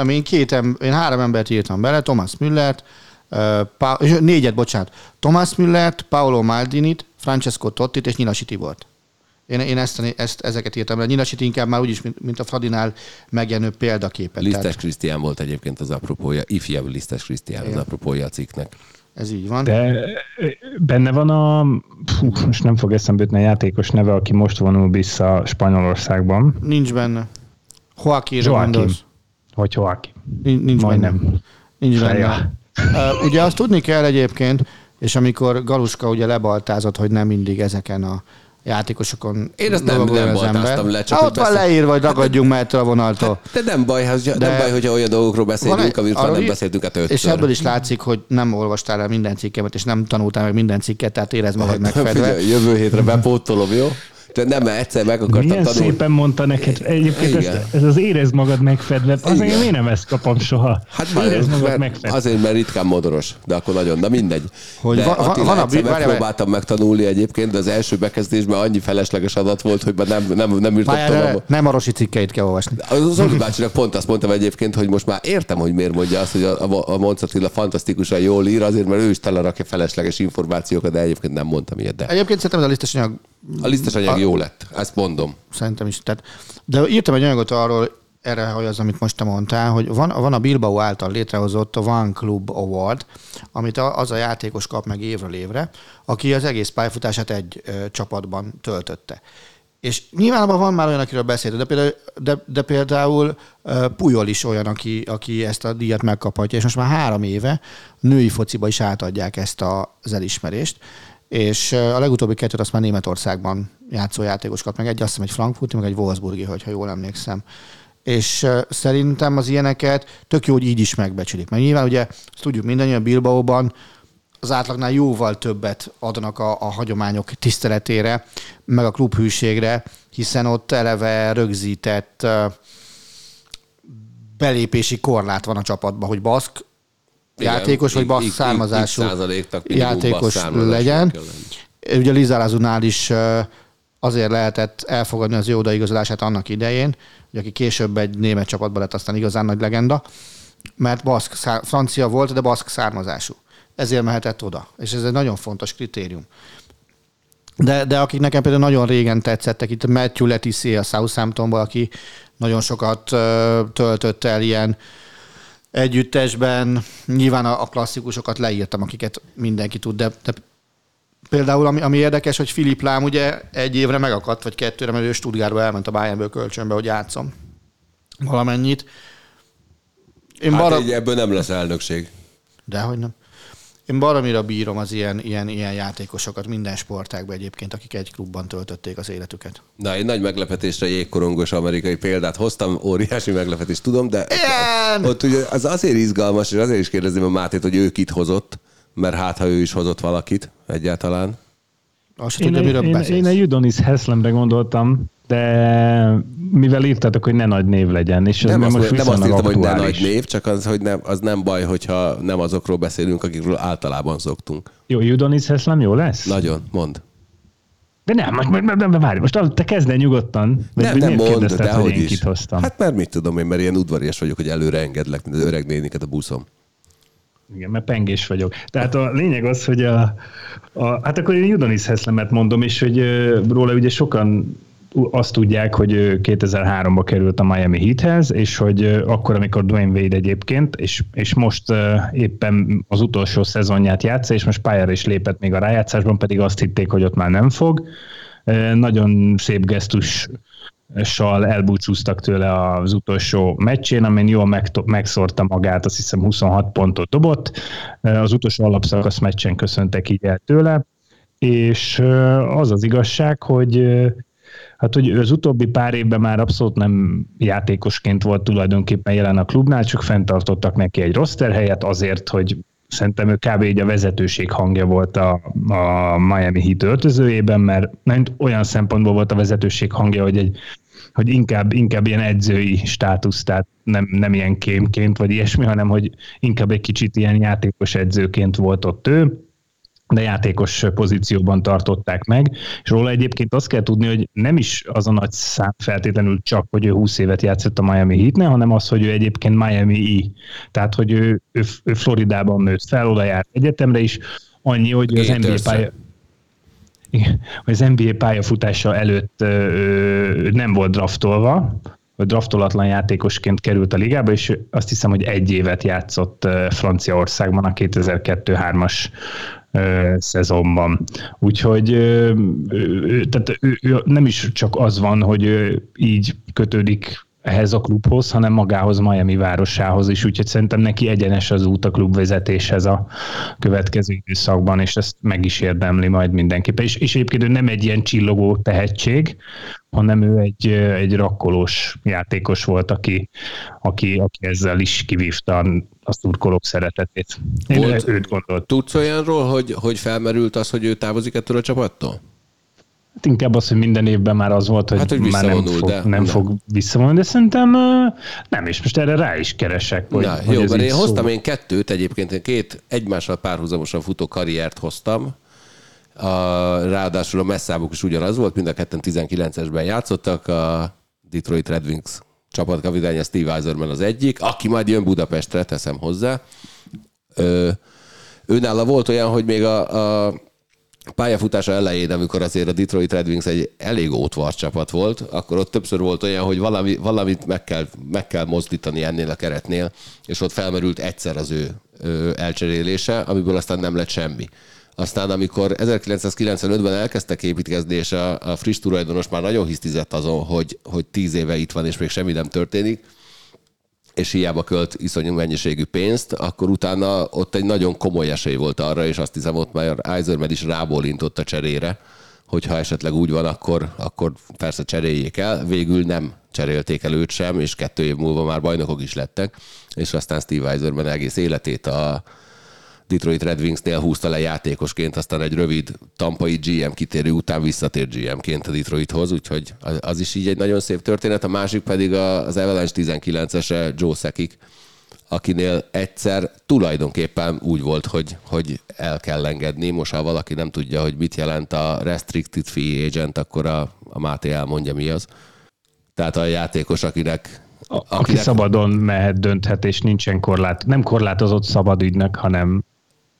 Én, két, én három embert írtam bele, Thomas Müllert, uh, négyet, bocsánat, Thomas Müllert, Paolo Maldinit, Francesco Tottit és Nyilasi Tibort. Én, én ezt, ezt, ezeket írtam le. Nyilasit inkább már úgyis, mint, mint a Fradinál megjelenő példaképet. Lisztes Krisztián volt egyébként az apropója, ifjabb Lisztes Krisztián az apropója a cikknek. Ez így van. De benne van a, fú, most nem fog eszembe jutni a játékos neve, aki most vonul vissza Spanyolországban. Nincs benne. Joaquin. Joaquin. Hogy Joaquin. Nincs Majdnem. benne. Nincs benne. Uh, ugye azt tudni kell egyébként, és amikor Galuska ugye lebaltázott, hogy nem mindig ezeken a játékosokon Én ezt nem, nem az ember. le, csak ott van leírva, hogy ragadjunk mert a vonaltól. Hát, de nem baj, hát, de nem baj, hogyha olyan dolgokról beszélünk, amiről nem beszéltünk a És ebből is látszik, hogy nem olvastál el minden cikkemet, és nem tanultál meg minden cikket, tehát érezd magad hát, megfedve. Jövő hétre bepótolom, jó? De nem, mert egyszer meg akartam Milyen tanulni. szépen mondta neked. Egyébként ez, ez, az érez magad megfedve. Azért én nem ezt kapom soha. Hát érez magad mert, megfedve. Azért, mert ritkán modoros, de akkor nagyon, na mindegy. Hogy de van, Attila, van a bír, megpróbáltam megtanulni egyébként, de az első bekezdésben annyi felesleges adat volt, hogy nem, nem, nem írtam tovább. Nem a Rosi cikkeit kell olvasni. Az Zoli bácsinak pont azt mondtam egyébként, hogy most már értem, hogy miért mondja azt, hogy a, a, a Moncatilla fantasztikusan jól ír, azért, mert ő is telerakja felesleges információkat, de egyébként nem mondtam ilyet. De. Egyébként szerintem ez a lisztes anyag a lisztes anyag a, jó lett, ezt mondom. Szerintem is. Tehát, de írtam egy anyagot arról, erre, hogy az, amit most te mondtál, hogy van, van a Bilbao által létrehozott a One Club Award, amit az a játékos kap meg évről évre, aki az egész pályafutását egy ö, csapatban töltötte. És nyilvánvalóan van már olyan, akiről beszélt, de például, de, de például Pujol is olyan, aki, aki ezt a díjat megkaphatja, és most már három éve női fociba is átadják ezt a, az elismerést, és a legutóbbi kettőt azt már Németországban játszó játékos kap meg, egy azt hiszem egy frankfurti, meg egy Wolfsburgi, hogyha jól emlékszem. És szerintem az ilyeneket tök jó, hogy így is megbecsülik. Mert nyilván ugye azt tudjuk mindannyian Bilbaóban az átlagnál jóval többet adnak a, a hagyományok tiszteletére, meg a klubhűségre, hiszen ott eleve rögzített belépési korlát van a csapatban, hogy baszk Igen, játékos, vagy baszk származású játékos legyen. Ugye Lizalazunál is azért lehetett elfogadni az jó odaigazolását annak idején, hogy aki később egy német csapatban lett aztán igazán nagy legenda, mert baszk, francia volt, de baszk származású ezért mehetett oda. És ez egy nagyon fontos kritérium. De, de akik nekem például nagyon régen tetszettek, itt Matthew Leticia a Southamptonból, aki nagyon sokat töltött el ilyen együttesben. Nyilván a, a klasszikusokat leírtam, akiket mindenki tud, de, de például ami, ami érdekes, hogy Filip Lám ugye egy évre megakadt, vagy kettőre, mert ő Stuttgartba elment a Bayernből kölcsönbe, hogy játszom valamennyit. Én hát bara... ebből nem lesz elnökség. Dehogy nem. Én baromira bírom az ilyen, ilyen, ilyen játékosokat minden sportágban egyébként, akik egy klubban töltötték az életüket. Na, én nagy meglepetésre jégkorongos amerikai példát hoztam, óriási meglepetés, tudom, de Igen! ott ugye az azért izgalmas, és azért is kérdezném a Mátét, hogy ő kit hozott, mert hát, ha ő is hozott valakit egyáltalán. Azt én, tudja, én, én, én a Judonis Heslemre gondoltam, de mivel írtatok, hogy ne nagy név legyen, és nem, azt, most nem azt írtam, aktuális. hogy ne nagy név, csak az, hogy nem, az nem baj, hogyha nem azokról beszélünk, akikről általában szoktunk. Jó, Judonis Heslem jó lesz? Nagyon, mond. De nem, most, most, most, várj, most te kezd nyugodtan. Nem, nem mond, de hogy is. Hoztam? Hát mert mit tudom én, mert ilyen udvarias vagyok, hogy előre engedlek, mint az öreg néniket a buszom. Igen, mert pengés vagyok. Tehát a lényeg az, hogy a, a hát akkor én Judonis Heszlemet mondom, és hogy róla ugye sokan azt tudják, hogy 2003-ba került a Miami Heathez, és hogy akkor, amikor Dwayne Wade egyébként, és, és most éppen az utolsó szezonját játsza, és most pályára is lépett még a rájátszásban, pedig azt hitték, hogy ott már nem fog. Nagyon szép gesztus sal elbúcsúztak tőle az utolsó meccsén, amin jól megszórta magát, azt hiszem 26 pontot dobott. Az utolsó alapszakasz meccsen köszöntek így el tőle, és az az igazság, hogy Hát, hogy az utóbbi pár évben már abszolút nem játékosként volt tulajdonképpen jelen a klubnál, csak fenntartottak neki egy roster helyet azért, hogy szerintem ő kb. így a vezetőség hangja volt a, a Miami Heat öltözőjében, mert nem olyan szempontból volt a vezetőség hangja, hogy egy hogy inkább, inkább ilyen edzői státusz, tehát nem, nem ilyen kémként vagy ilyesmi, hanem hogy inkább egy kicsit ilyen játékos edzőként volt ott ő, de játékos pozícióban tartották meg, és róla egyébként azt kell tudni, hogy nem is az a nagy szám feltétlenül csak, hogy ő 20 évet játszott a Miami Heatnél, hanem az, hogy ő egyébként Miami E. Tehát, hogy ő, ő, ő Floridában nőtt fel, oda járt egyetemre is, annyi, hogy az NBA pálya, hogy az NBA pályafutása előtt ö, nem volt draftolva, vagy draftolatlan játékosként került a ligába, és azt hiszem, hogy egy évet játszott Franciaországban a 2002-3-as szezonban. Úgyhogy tehát nem is csak az van, hogy így kötődik ehhez a klubhoz, hanem magához, Miami városához is, úgyhogy szerintem neki egyenes az út a klubvezetéshez a következő időszakban, és ezt meg is érdemli majd mindenképpen. És, és egyébként ő nem egy ilyen csillogó tehetség, hanem ő egy, egy rakkolós játékos volt, aki, aki, aki ezzel is kivívta a szurkolók szeretetét. Én volt, őt gondolt. Tudsz olyanról, hogy, hogy felmerült az, hogy ő távozik ettől a csapattól? Hát inkább az, hogy minden évben már az volt, hogy, hát, hogy már nem, fog, de, nem fog visszavonulni, de szerintem nem, és most erre rá is keresek. Hogy, Na, hogy jó, mert én szó. hoztam én kettőt egyébként, én két egymással párhuzamosan futó karriert hoztam, a, ráadásul a messzámuk is ugyanaz volt, mind a ketten 19-esben játszottak, a Detroit Red Wings csapatkapitánya Steve Eiserman az egyik, aki majd jön Budapestre, teszem hozzá. Ö, őnála volt olyan, hogy még a, a pályafutása elején, amikor azért a Detroit Red Wings egy elég ótvar csapat volt, akkor ott többször volt olyan, hogy valami, valamit meg kell, meg kell mozdítani ennél a keretnél, és ott felmerült egyszer az ő, ő elcserélése, amiből aztán nem lett semmi. Aztán amikor 1995-ben elkezdtek építkezni, és a, a friss tulajdonos már nagyon hisztizett azon, hogy, hogy tíz éve itt van, és még semmi nem történik, és hiába költ iszonyú mennyiségű pénzt, akkor utána ott egy nagyon komoly esély volt arra, és azt hiszem ott már Eiserman is rábólintott a cserére, hogyha esetleg úgy van, akkor, akkor persze cseréljék el. Végül nem cserélték el őt sem, és kettő év múlva már bajnokok is lettek, és aztán Steve Eiserman egész életét a, Detroit Red Wingsnél húzta le játékosként, aztán egy rövid tampai GM kitérő után visszatért GM-ként a Detroithoz, úgyhogy az is így egy nagyon szép történet. A másik pedig az Avalanche 19-ese Joe Sekik, akinél egyszer tulajdonképpen úgy volt, hogy, hogy el kell engedni. Most ha valaki nem tudja, hogy mit jelent a restricted free agent, akkor a, a Máté elmondja, mi az. Tehát a játékos, akinek a, akinek... Aki szabadon mehet, dönthet, és nincsen korlát, nem korlátozott szabad ügynek, hanem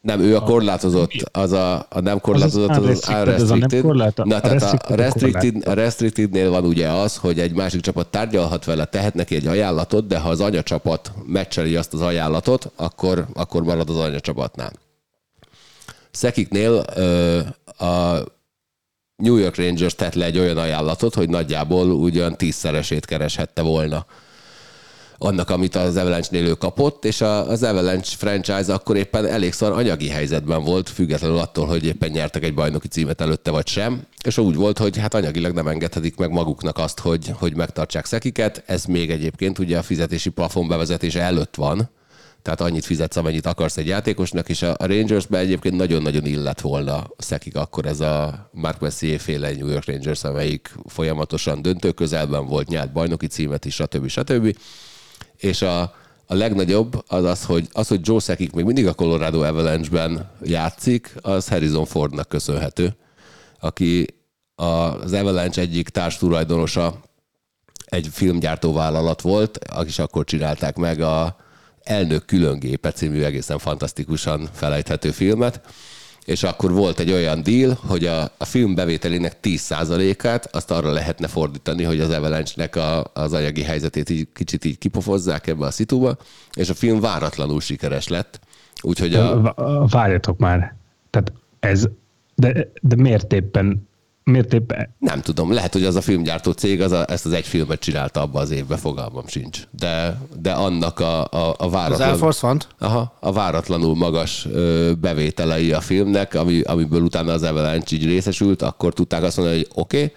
nem, ő a korlátozott, az a, a nem korlátozott, az, az, az unrestricted. Na, tehát a, restricted, a restrictednél van ugye az, hogy egy másik csapat tárgyalhat vele, tehet neki egy ajánlatot, de ha az anyacsapat meccseli azt az ajánlatot, akkor, akkor marad az anyacsapatnál. Szekiknél ö, a New York Rangers tett le egy olyan ajánlatot, hogy nagyjából ugyan tízszeresét kereshette volna annak, amit az Avalanche-nél ő kapott, és az Avalanche franchise akkor éppen elég szar anyagi helyzetben volt, függetlenül attól, hogy éppen nyertek egy bajnoki címet előtte vagy sem, és úgy volt, hogy hát anyagilag nem engedhetik meg maguknak azt, hogy, hogy megtartsák szekiket. Ez még egyébként ugye a fizetési plafon bevezetése előtt van, tehát annyit fizetsz, amennyit akarsz egy játékosnak, és a Rangersben egyébként nagyon-nagyon illet volna szekik akkor ez a Mark Messier féle New York Rangers, amelyik folyamatosan döntő közelben volt, nyert bajnoki címet is, stb. stb és a, a legnagyobb az az, hogy, az, hogy Joe Sekik még mindig a Colorado Avalanche-ben játszik, az Harrison Fordnak köszönhető, aki az Avalanche egyik társtulajdonosa egy filmgyártó vállalat volt, akik akkor csinálták meg a Elnök különgépe című egészen fantasztikusan felejthető filmet, és akkor volt egy olyan deal, hogy a, a film bevételének 10%-át azt arra lehetne fordítani, hogy az Avalanche-nek a, az anyagi helyzetét így, kicsit így kipofozzák ebbe a szituba, és a film váratlanul sikeres lett. Úgyhogy a... Várjatok már. Tehát ez, de, de miért éppen Miért éppen? Nem tudom, lehet, hogy az a filmgyártó cég az a, ezt az egy filmet csinálta abba az évben, fogalmam sincs. De, de annak a, a, a váratlan... Az Air Force Fund? Aha, a váratlanul magas ö, bevételei a filmnek, ami, amiből utána az Avalanche így részesült, akkor tudták azt mondani, hogy oké, okay,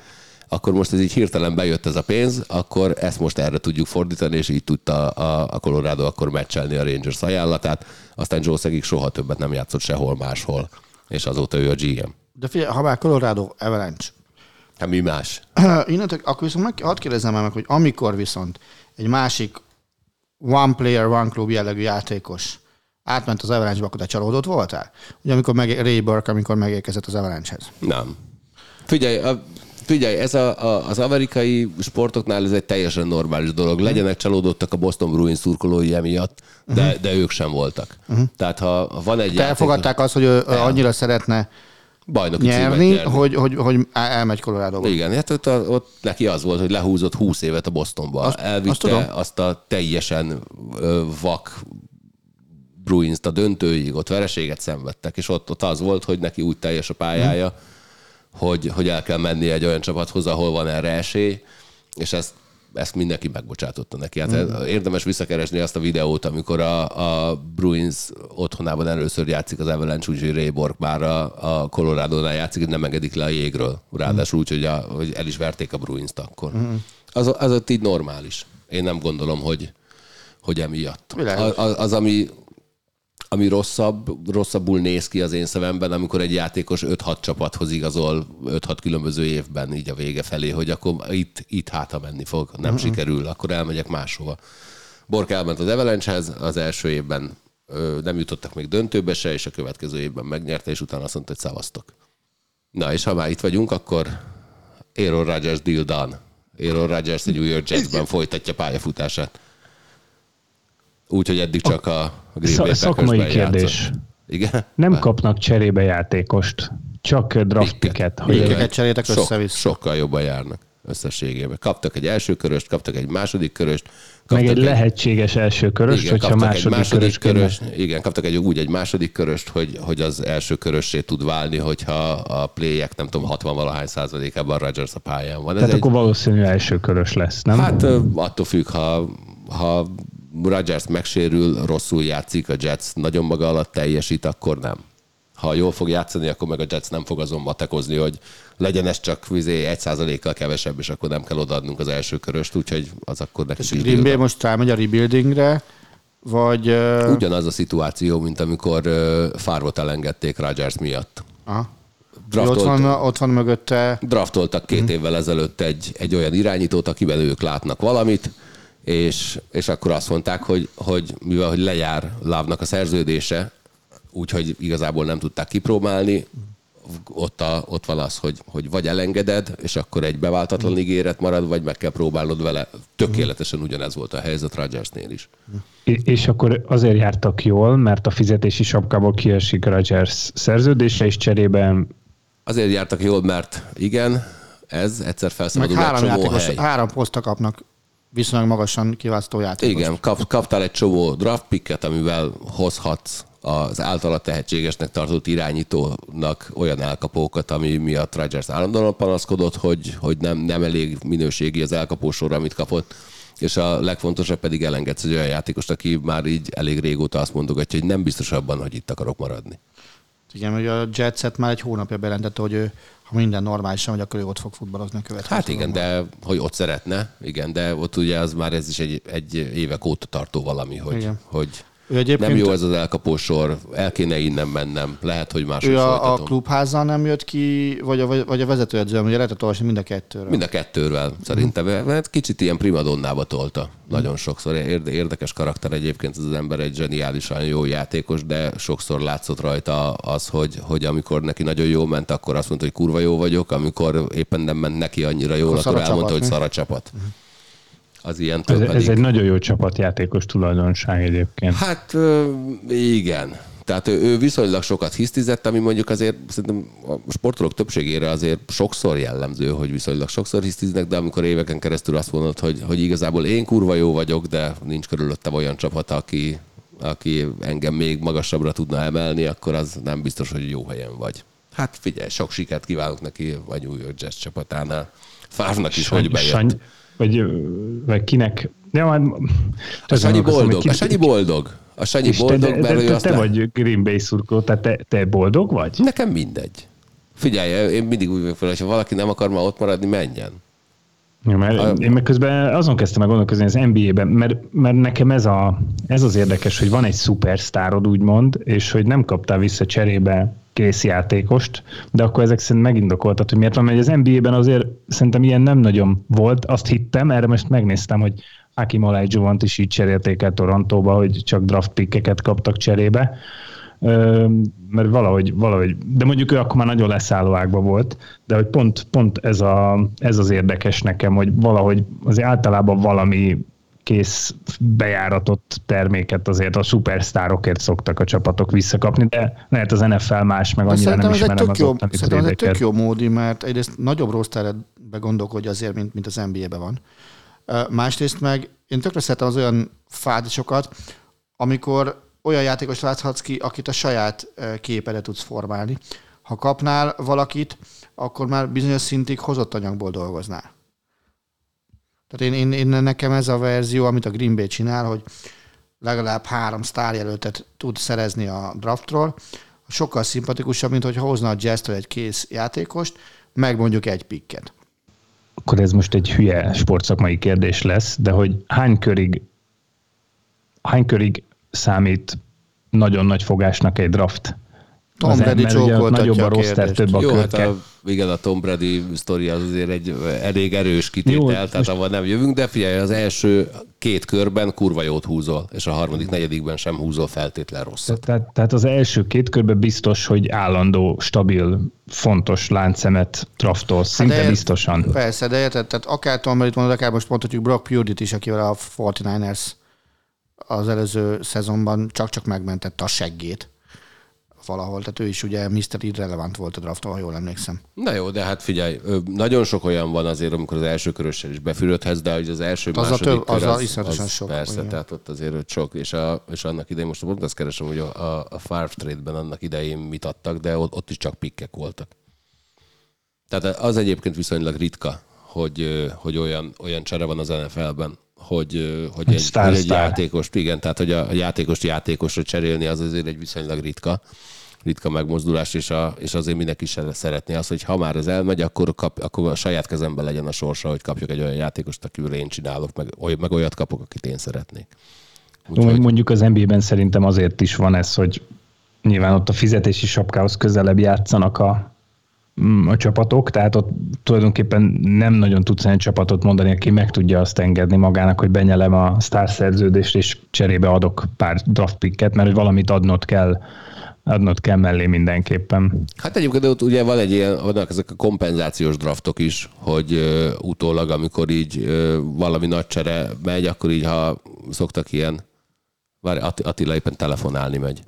akkor most ez így hirtelen bejött ez a pénz, akkor ezt most erre tudjuk fordítani, és így tudta a, a Colorado akkor meccselni a Rangers ajánlatát. Aztán Joe Szegik soha többet nem játszott sehol máshol, és azóta ő a GM. De figyelj, ha már Colorado Avalanche. Hát mi más? Innentől, akkor viszont meg, hadd kérdezzem meg, hogy amikor viszont egy másik one player, one club jellegű játékos átment az Avalanche-ba, akkor te csalódott voltál? Ugye amikor meg, Ray Burke, amikor megérkezett az Avalanche-hez. Nem. Figyelj, a, figyelj, ez a, a, az amerikai sportoknál ez egy teljesen normális dolog. Legyenek csalódottak a Boston Bruins szurkolói emiatt, de, uh-huh. de ők sem voltak. Uh-huh. Tehát ha van egy... Te játék... elfogadták azt, hogy ő el. annyira szeretne bajnoki nyerni. Hogy, hogy, hogy elmegy colorado Igen, hát ott, ott neki az volt, hogy lehúzott 20 évet a Bostonba. Azt, Elvitte azt, azt a teljesen vak bruins a döntőig, ott vereséget szenvedtek, és ott, ott az volt, hogy neki úgy teljes a pályája, hmm. hogy, hogy el kell menni egy olyan csapathoz, ahol van erre esély, és ezt ezt mindenki megbocsátotta neki. Hát mm. érdemes visszakeresni azt a videót, amikor a, a Bruins otthonában először játszik az Avalanche, úgyhogy Ray Bork már a, a Colorado-nál játszik, hogy nem engedik le a jégről. Ráadásul mm. úgy, hogy, a, hogy el is verték a Bruins-t akkor. Mm. Az, az ott így normális. Én nem gondolom, hogy, hogy emiatt. Az, az, az, ami ami rosszabb, rosszabbul néz ki az én szememben, amikor egy játékos 5-6 csapathoz igazol 5-6 különböző évben így a vége felé, hogy akkor itt, itt hátra menni fog, nem uh-huh. sikerül, akkor elmegyek máshova. Bork elment az avalanche az első évben ö, nem jutottak még döntőbe se, és a következő évben megnyerte, és utána azt mondta, hogy szavaztok. Na, és ha már itt vagyunk, akkor Aaron Rodgers deal done. Aaron Rodgers a New York Jetsben folytatja pályafutását. Úgyhogy eddig csak a Green Bay Szakmai kérdés. Játszott. Igen? Nem Már. kapnak cserébe játékost, csak draft picket. Hogy cserétek össze-vissza. Sokkal jobban járnak. összességében. Kaptak egy első köröst, kaptak egy második köröst, meg egy, egy lehetséges első körös, igen, hogyha második, egy második körös, körös Igen, kaptak egy úgy egy második köröst, hogy, hogy az első körössé tud válni, hogyha a playek nem tudom, 60 valahány százalékában Rodgers a pályán van. Ez Tehát egy, akkor valószínű első körös lesz, nem? Hát attól függ, ha, ha Rodgers megsérül, rosszul játszik, a Jets nagyon maga alatt teljesít, akkor nem ha jól fog játszani, akkor meg a Jets nem fog azon matekozni, hogy legyen ez csak vizé egy százalékkal kevesebb, és akkor nem kell odaadnunk az első köröst, úgyhogy az akkor nekünk És Green Bay most rámegy a rebuildingre, vagy... Uh... Ugyanaz a szituáció, mint amikor uh, Farvot elengedték Rodgers miatt. Aha. Draftolt, ott, van, ott van mögötte... Draftoltak két uh-huh. évvel ezelőtt egy, egy olyan irányítót, akiben ők látnak valamit, és, és akkor azt mondták, hogy, hogy mivel hogy lejár Lávnak a szerződése, úgyhogy igazából nem tudták kipróbálni. Ott, a, ott van az, hogy, hogy vagy elengeded, és akkor egy beváltatlan ígéret marad, vagy meg kell próbálnod vele. Tökéletesen ugyanez volt a helyzet Rodgersnél is. És akkor azért jártak jól, mert a fizetési sapkából kiesik Rodgers szerződése, és cserében... Azért jártak jól, mert igen, ez egyszer felszabadul három, egy csomó hely. három poszta kapnak viszonylag magasan kiválasztó játékos. Igen, kap, kaptál egy csomó draft picket, amivel hozhatsz az általa tehetségesnek tartott irányítónak olyan elkapókat, ami miatt Rodgers állandóan panaszkodott, hogy, hogy nem, nem elég minőségi az elkapó sor, amit kapott és a legfontosabb pedig elengedsz egy olyan játékost, aki már így elég régóta azt mondogatja, hogy nem biztos abban, hogy itt akarok maradni. Igen, hogy a Jetset már egy hónapja bejelentette, hogy ő, ha minden normálisan, hogy akkor ő ott fog futballozni a következő. Hát igen, de hogy ott szeretne, igen, de ott ugye az már ez is egy, egy évek óta tartó valami, hogy, igen. hogy ő egyébként nem jó ez az elkapósor, el kéne innen mennem, lehet, hogy máshogy Ő a, a klubházzal nem jött ki, vagy a, vagy a vezetőedző, hogy lehetett olvasni mind a kettőről? Mind a kettőről, szerintem. Mm. Mert kicsit ilyen primadonnába tolta. Nagyon sokszor. Érdekes karakter egyébként ez az ember, egy zseniálisan jó játékos, de sokszor látszott rajta az, hogy, hogy amikor neki nagyon jó ment, akkor azt mondta, hogy kurva jó vagyok, amikor éppen nem ment neki annyira jól, akkor, akkor elmondta, csapat, hogy szar a csapat. Mm az ilyen ez, pedig... ez egy nagyon jó csapatjátékos tulajdonság egyébként. Hát igen. Tehát ő, ő viszonylag sokat hisztizett, ami mondjuk azért szerintem a sportolók többségére azért sokszor jellemző, hogy viszonylag sokszor hisztiznek, de amikor éveken keresztül azt mondod, hogy, hogy igazából én kurva jó vagyok, de nincs körülöttem olyan csapat, aki, aki engem még magasabbra tudna emelni, akkor az nem biztos, hogy jó helyen vagy. Hát figyelj, sok sikert kívánok neki a New York Jazz csapatánál. Fávnak is, Sanyi, hogy bejött. Sanyi, vagy, vagy kinek. Ja, hát, a Sanyi boldog, ki, a Sanyi boldog. A Sanyi boldog, te, mert de, de, te vagy Green Bay szurkoló, tehát te, te boldog vagy? Nekem mindegy. Figyelj, én mindig úgy vagyok fel, hogy ha valaki nem akar már ott maradni, menjen. Ja, mert a... én meg közben azon kezdtem meg gondolkozni az NBA-ben, mert, mert nekem ez, a, ez az érdekes, hogy van egy szupersztárod, úgymond, és hogy nem kaptál vissza cserébe kész játékost, de akkor ezek szerint megindokoltat, hogy miért van, mert az NBA-ben azért szerintem ilyen nem nagyon volt, azt hittem, erre most megnéztem, hogy Hakim Olajuwont is így cserélték el Torontóba, hogy csak draft pickeket kaptak cserébe, mert valahogy, valahogy, de mondjuk ő akkor már nagyon leszálló volt, de hogy pont, pont ez, a, ez az érdekes nekem, hogy valahogy azért általában valami kész bejáratott terméket azért a szupersztárokért szoktak a csapatok visszakapni, de lehet az NFL más, meg annyira nem ismerem az jó, Szerintem ez egy tök jó módi, mert egyrészt nagyobb rosterbe gondolkodja azért, mint, mint az NBA-ben van. Másrészt meg én tökre szeretem az olyan fázisokat, amikor olyan játékos láthatsz ki, akit a saját képede tudsz formálni. Ha kapnál valakit, akkor már bizonyos szintig hozott anyagból dolgoznál. Tehát én, én, én nekem ez a verzió, amit a Green Bay csinál, hogy legalább három sztárjelöltet tud szerezni a draftról, sokkal szimpatikusabb, mint hogy hozna a jazz egy kész játékost, meg mondjuk egy pikket. Akkor ez most egy hülye sportszakmai kérdés lesz, de hogy hány körig, hány körig számít nagyon nagy fogásnak egy draft? Tom az Brady nagyobb a roster, több a Jó, hát a, igen, a Tom Brady sztori az azért egy elég erős kitétel, Jó, tehát most... avval nem jövünk, de figyelj, az első két körben kurva jót húzol, és a harmadik, negyedikben sem húzol feltétlen rosszat. Tehát, tehát az első két körben biztos, hogy állandó, stabil, fontos láncszemet draftolsz, szinte hát de, biztosan. Persze, de érted, tehát akár Tom Brady mondod, akár most mondhatjuk Brock purdy is, akivel a 49ers az előző szezonban csak-csak megmentette a seggét valahol. Tehát ő is ugye Mr. Irrelevant volt a drafton, ha jól emlékszem. Na jó, de hát figyelj, nagyon sok olyan van azért, amikor az első körössel is befürödhetsz, de hogy az első, Az a második több- kör, az a az, iszonyatosan sok, Persze, igen. tehát ott azért ott sok, és, a, és annak idején, most pont azt keresem, hogy a, a, a Farf Trade-ben annak idején mit adtak, de ott, ott is csak pikkek voltak. Tehát az egyébként viszonylag ritka, hogy, hogy olyan, olyan csere van az NFL-ben, hogy, hogy, egy, hogy egy sztár. játékost, igen, tehát hogy a, a játékost játékosra cserélni az azért egy viszonylag ritka ritka megmozdulás, és, a, és azért mindenki se szeretné azt, hogy ha már ez elmegy, akkor, kap, akkor a saját kezemben legyen a sorsa, hogy kapjak egy olyan játékost, akiről én csinálok, meg, oly, meg olyat kapok, akit én szeretnék. Úgyhogy... Mondjuk az NBA-ben szerintem azért is van ez, hogy nyilván ott a fizetési sapkához közelebb játszanak a, mm, a csapatok, tehát ott tulajdonképpen nem nagyon tudsz olyan csapatot mondani, aki meg tudja azt engedni magának, hogy benyelem a sztár szerződést, és cserébe adok pár draft picket, mert hogy valamit adnod kell, adnod kell mellé mindenképpen. Hát egyébként ott ugye van egy ilyen, vannak ezek a kompenzációs draftok is, hogy ö, utólag, amikor így ö, valami nagy csere megy, akkor így, ha szoktak ilyen, várj, Att- Attila éppen telefonálni megy.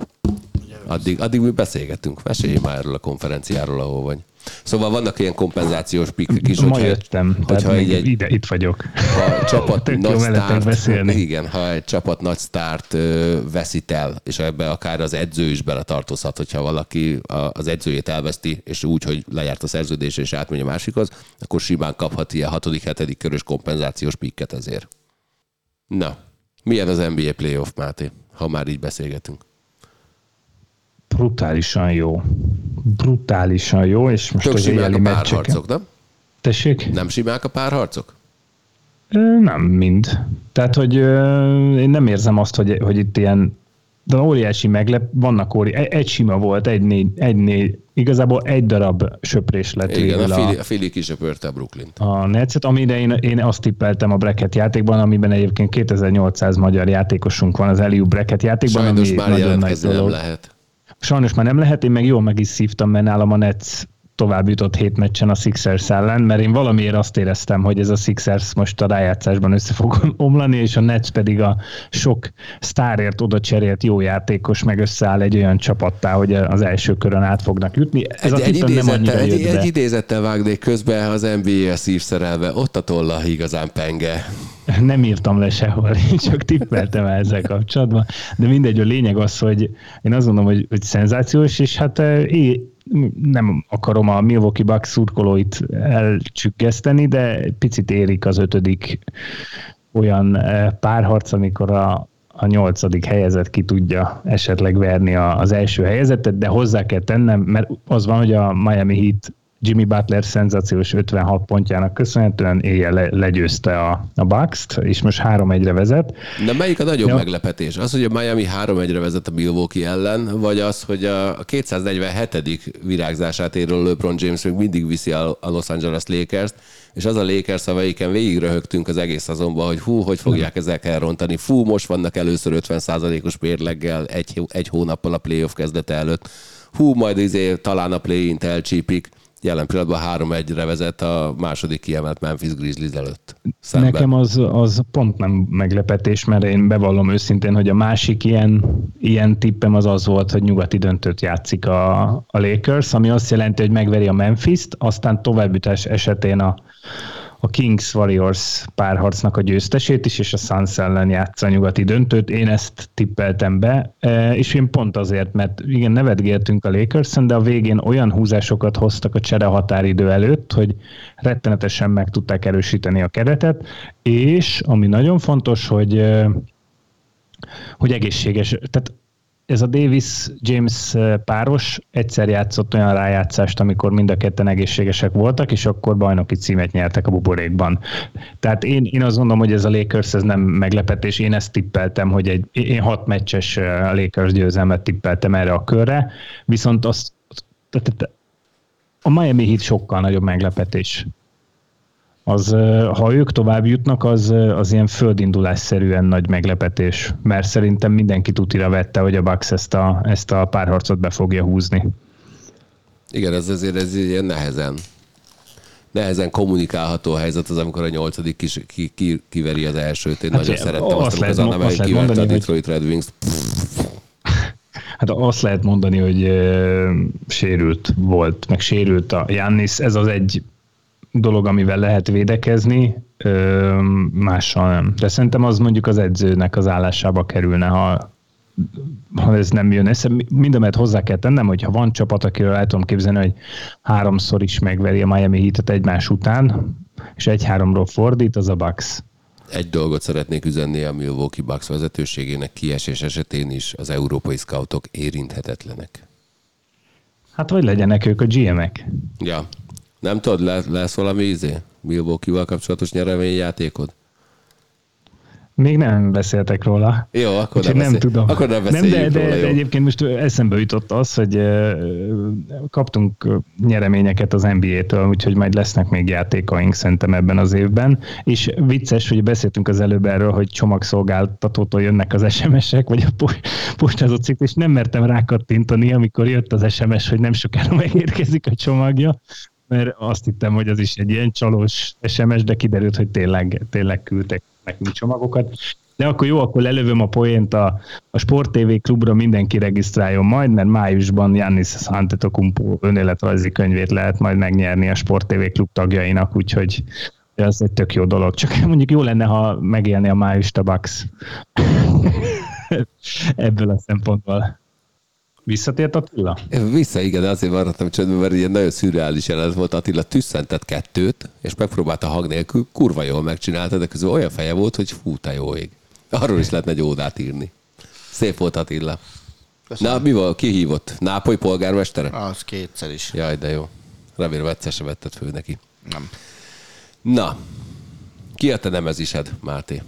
Addig, addig mi beszélgetünk. Mesélj már erről a konferenciáról, ahol vagy. Szóval vannak ilyen kompenzációs pikkek is, Ma hogyha, jöttem, tehát hogyha egy, egy, ide, itt vagyok. ha a csapat Tök nagy sztárt, beszélni. igen, ha egy csapat nagy sztárt ö, veszít el, és ebbe akár az edző is beletartozhat, hogyha valaki a, az edzőjét elveszti, és úgy, hogy lejárt a szerződés és átmegy a másikhoz, akkor simán kaphat ilyen hatodik, hetedik körös kompenzációs pikket ezért. Na, milyen az NBA playoff, Máté, ha már így beszélgetünk? Brutálisan jó. Brutálisan jó, és most Tök az simák a párharcok, nem? Tessék? Nem simák a párharcok? Nem, mind. Tehát, hogy én nem érzem azt, hogy, hogy itt ilyen de óriási meglep, vannak óri, egy, egy sima volt, egy négy, egy négy, igazából egy darab söprés lett Igen, a a, Fili, a Fili kisöpörte a Brooklyn-t. a Netszet, amire én, én azt tippeltem a bracket játékban, amiben egyébként 2800 magyar játékosunk van az Eliu bracket játékban, Sajnos ami már jelentkezni nem lehet. Sajnos már nem lehet, én meg jól meg is szívtam, mert nálam a Nets tovább jutott hét meccsen a Sixers ellen, mert én valamiért azt éreztem, hogy ez a Sixers most a rájátszásban össze fog omlani, és a Nets pedig a sok sztárért oda cserélt jó játékos meg összeáll egy olyan csapattá, hogy az első körön át fognak jutni. Ez Egy, a egy, tippem nem idézettel, egy, egy idézettel vágnék közben az NBA szívszerelve, ott a tolla igazán penge. Nem írtam le sehol, én csak tippeltem el ezzel kapcsolatban. De mindegy, a lényeg az, hogy én azt mondom, hogy, hogy szenzációs, és hát eh, én nem akarom a Milwaukee Bucks szurkolóit elcsüggeszteni, de picit érik az ötödik olyan eh, párharc, amikor a, a nyolcadik helyezett ki tudja esetleg verni a, az első helyezettet, de hozzá kell tennem, mert az van, hogy a Miami Heat Jimmy Butler szenzációs 56 pontjának köszönhetően éjjel le, legyőzte a, a Bucks-t, és most 3-1-re vezet. De melyik a nagyobb Ja. meglepetés? Az, hogy a Miami 3-1-re vezet a Milwaukee ellen, vagy az, hogy a 247. virágzását érő LeBron James még mindig viszi a Los Angeles Lakers-t, és az a Lakers, amelyiken végig röhögtünk az egész szezonban, hogy hú, hogy fogják ezek elrontani. Fú, most vannak először 50%-os bérleggel egy, egy hónappal a playoff kezdete előtt. Hú, majd izé, talán a play-int elcsípik. Jelen pillanatban 3-1-re vezet a második kiemelt Memphis Grizzlies előtt. Szemben. Nekem az, az pont nem meglepetés, mert én bevallom őszintén, hogy a másik ilyen, ilyen tippem az az volt, hogy nyugati döntőt játszik a, a Lakers, ami azt jelenti, hogy megveri a Memphis-t, aztán továbbjutás esetén a, a Kings Warriors párharcnak a győztesét is, és a Suns ellen játsza a nyugati döntőt. Én ezt tippeltem be, e, és én pont azért, mert igen, nevetgéltünk a lakers de a végén olyan húzásokat hoztak a csere határidő előtt, hogy rettenetesen meg tudták erősíteni a keretet, és ami nagyon fontos, hogy e, hogy egészséges, tehát ez a Davis-James páros egyszer játszott olyan rájátszást, amikor mind a ketten egészségesek voltak, és akkor bajnoki címet nyertek a buborékban. Tehát én, én azt gondolom, hogy ez a Lakers ez nem meglepetés. Én ezt tippeltem, hogy egy, én hat meccses Lakers győzelmet tippeltem erre a körre, viszont tehát a Miami Heat sokkal nagyobb meglepetés az, ha ők tovább jutnak, az, az ilyen földindulásszerűen nagy meglepetés, mert szerintem mindenki tutira vette, hogy a Bucks ezt a, ezt a párharcot be fogja húzni. Igen, ez azért ez ilyen nehezen nehezen kommunikálható a helyzet az, amikor a nyolcadik kis, ki, ki, kiveri az elsőt. Én hát nagyon szerettem azt, az lehet- Anna azt lehet kiverte a mondani, hogy- Detroit Red Wings. Hát azt lehet mondani, hogy uh, sérült volt, meg sérült a Jannis. Ez az egy dolog, amivel lehet védekezni, uh, mással nem. De szerintem az mondjuk az edzőnek az állásába kerülne, ha ha ez nem jön össze, mindenmet hozzá kell tennem, hogy ha van csapat, akiről el tudom képzelni, hogy háromszor is megveri a Miami Heat-et egymás után, és egy-háromról fordít, az a Bucks. Egy dolgot szeretnék üzenni a Milwaukee Bucks vezetőségének kiesés esetén is az európai scoutok érinthetetlenek. Hát hogy legyenek ők a GM-ek? Ja. Nem tudod, lesz valami izé? Milwaukee-val kapcsolatos nyereményjátékod? Még nem beszéltek róla. Jó, akkor nem, nem tudom. Akkor nem, nem de, de, róla, de egyébként most eszembe jutott az, hogy kaptunk nyereményeket az NBA-től, úgyhogy majd lesznek még játékaink szerintem ebben az évben. És vicces, hogy beszéltünk az előbb erről, hogy csomagszolgáltatótól jönnek az SMS-ek, vagy a postázó cikk, és nem mertem rákattintani, amikor jött az SMS, hogy nem sokára megérkezik a csomagja, mert azt hittem, hogy az is egy ilyen csalós SMS, de kiderült, hogy tényleg, tényleg küldtek nekünk csomagokat. De akkor jó, akkor lelövöm a poént a, a Sport TV klubra, mindenki regisztráljon majd, mert májusban Jannis Antetokumpo önéletrajzi könyvét lehet majd megnyerni a Sport TV klub tagjainak, úgyhogy ez egy tök jó dolog. Csak mondjuk jó lenne, ha megélni a május tabax ebből a szempontból. Visszatért Attila? Vissza, igen, azért maradtam csöndben, mert ilyen nagyon szürreális jelenet volt. Attila tüsszentett kettőt, és megpróbálta hang nélkül, kurva jól megcsinálta, de közben olyan feje volt, hogy fú, te jó ég. Arról is lehetne egy ódát írni. Szép volt Attila. Köszönöm. Na, mi volt? Ki hívott? Nápoly polgármestere? Az kétszer is. Jaj, de jó. Remélem egyszer se vetted fő neki. Nem. Na, ki a te nemezised, Máté?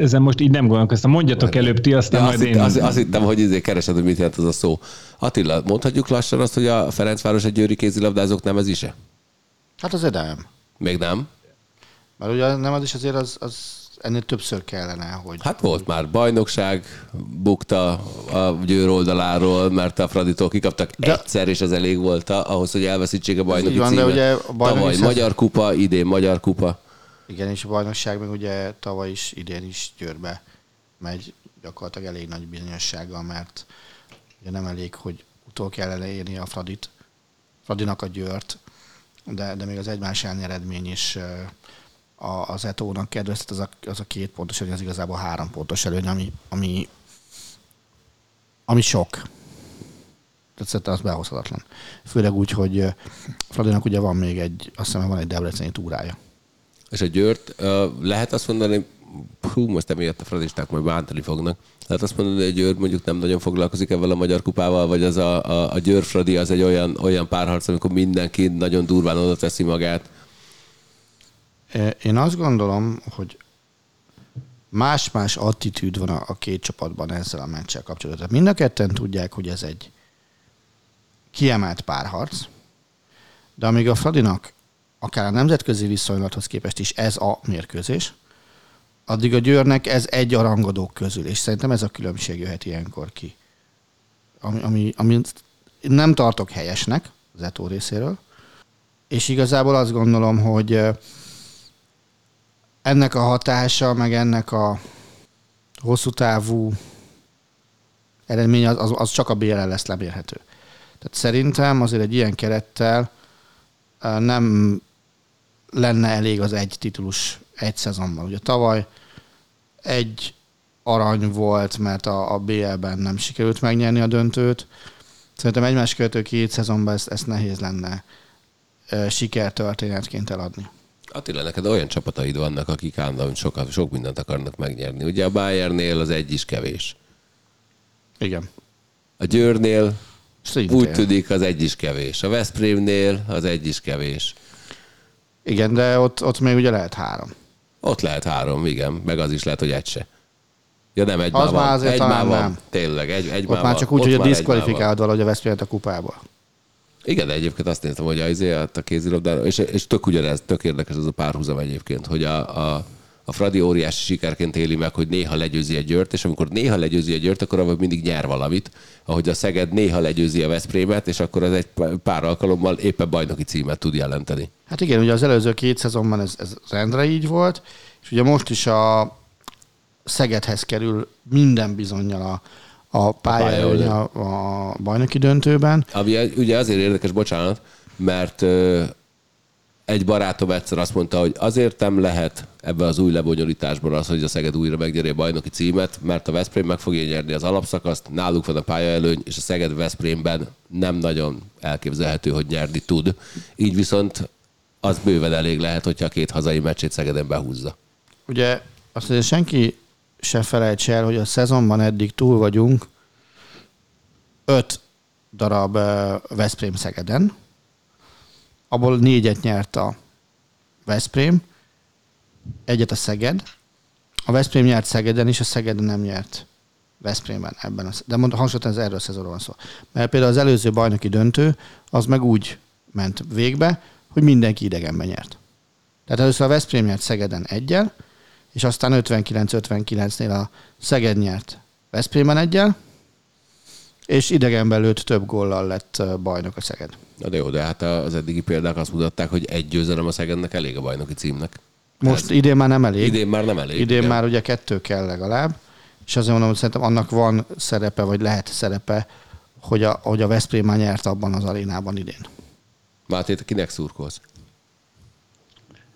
Ezen most így nem gondolkoztam. Mondjatok előbb ti, aztán ja, majd azt én... Azt, azt hittem, hogy izé keresed, hogy mit jelent az a szó. Attila, mondhatjuk lassan azt, hogy a Ferencváros egy győri kézilabdázók nem ez is -e? Hát azért nem. Még nem? Mert ugye nem az is azért az, az ennél többször kellene, hogy... Hát volt már bajnokság, bukta a Győr oldaláról, mert a Fraditól kikaptak de... egyszer, és az elég volt ahhoz, hogy elveszítsék a bajnoki van, címet. De ugye a bajnoki Tavaly Magyar Kupa, idén Magyar Kupa. Igen, és a bajnokság meg ugye tavaly is, idén is Győrbe megy gyakorlatilag elég nagy bizonyossággal, mert ugye nem elég, hogy utol kell érni a Fradit, Fradinak a Győrt, de, de még az egymás elleni eredmény is a, az Etónak kedvezett, az a, az a két pontos előny, az igazából három pontos előny, ami, ami, ami sok. Tehát szerintem az behozhatatlan. Főleg úgy, hogy Fradinak ugye van még egy, azt hiszem, van egy Debreceni túrája. És a Győrt, lehet azt mondani, hú, most emiatt a fradisták majd bántani fognak. Lehet azt mondani, hogy a Győr mondjuk nem nagyon foglalkozik ebben a magyar kupával, vagy az a, a, a Győr Fradi az egy olyan, olyan párharc, amikor mindenki nagyon durván oda teszi magát. Én azt gondolom, hogy más-más attitűd van a, a két csapatban ezzel a meccsel kapcsolatban. Mind a ketten tudják, hogy ez egy kiemelt párharc, de amíg a Fradinak akár a nemzetközi viszonylathoz képest is ez a mérkőzés, addig a Győrnek ez egy a rangadók közül, és szerintem ez a különbség jöhet ilyenkor ki. Ami, ami, ami nem tartok helyesnek az Eto részéről, és igazából azt gondolom, hogy ennek a hatása, meg ennek a hosszú távú eredmény az, az, az csak a BL lesz lemérhető. Tehát szerintem azért egy ilyen kerettel nem lenne elég az egy titulus egy szezonban. Ugye tavaly egy arany volt, mert a, a BL-ben nem sikerült megnyerni a döntőt. Szerintem egymás követő két szezonban ezt, ezt nehéz lenne e, sikertörténetként eladni. Attila, neked olyan csapataid vannak, akik állandóan sokat, sok mindent akarnak megnyerni. Ugye a Bayernnél az egy is kevés. Igen. A Győrnél Szintén. úgy tűnik az egy is kevés. A Veszprémnél az egy is kevés. Igen, de ott, ott még ugye lehet három. Ott lehet három, igen. Meg az is lehet, hogy egy se. Ja nem, egy az már azért egy már van. Nem. Tényleg, egy, egy Ott már, csak úgy, hogy a diszkvalifikált valahogy a Veszprémet a kupából. Igen, de egyébként azt néztem, hogy az, a kézilabdára, és, és tök ugyanez, tök érdekes ez a párhuzam egyébként, hogy a, a, a Fradi óriási sikerként éli meg, hogy néha legyőzi egy győrt, és amikor néha legyőzi egy győrt, akkor abban mindig nyer valamit, ahogy a Szeged néha legyőzi a Veszprémet, és akkor ez egy pár alkalommal éppen bajnoki címet tud jelenteni. Hát igen, ugye az előző két szezonban ez, ez rendre így volt, és ugye most is a Szegedhez kerül minden bizonyal a, a pálya a, a, a bajnoki döntőben. Ami ugye azért érdekes, bocsánat, mert egy barátom egyszer azt mondta, hogy azért nem lehet ebbe az új lebonyolításban az, hogy a Szeged újra megnyeri a bajnoki címet, mert a Veszprém meg fogja nyerni az alapszakaszt, náluk van a pályaelőny, és a Szeged Veszprémben nem nagyon elképzelhető, hogy nyerni tud. Így viszont az bőven elég lehet, hogyha a két hazai meccsét Szegeden behúzza. Ugye azt azért senki se felejts el, hogy a szezonban eddig túl vagyunk öt darab Veszprém Szegeden, abból négyet nyert a Veszprém, egyet a Szeged, a Veszprém nyert Szegeden, és a Szegeden nem nyert Veszprémben ebben. A, de mondta, hangsúlyoztam, ez erről szezonról van szó. Mert például az előző bajnoki döntő, az meg úgy ment végbe, hogy mindenki idegenben nyert. Tehát először a Veszprém nyert Szegeden egyel, és aztán 59-59-nél a Szeged nyert Veszprémben egyel, és idegenben lőtt több góllal lett bajnok a Szeged. Na de jó, de hát az eddigi példák azt mutatták, hogy egy győzelem a Szegednek elég a bajnoki címnek. Most Ez idén már nem elég. Idén már nem elég. Idén igen. már ugye kettő kell legalább, és azért mondom, hogy szerintem annak van szerepe, vagy lehet szerepe, hogy a, hogy a Veszprém már nyert abban az arénában idén. Máté, te kinek szurkolsz?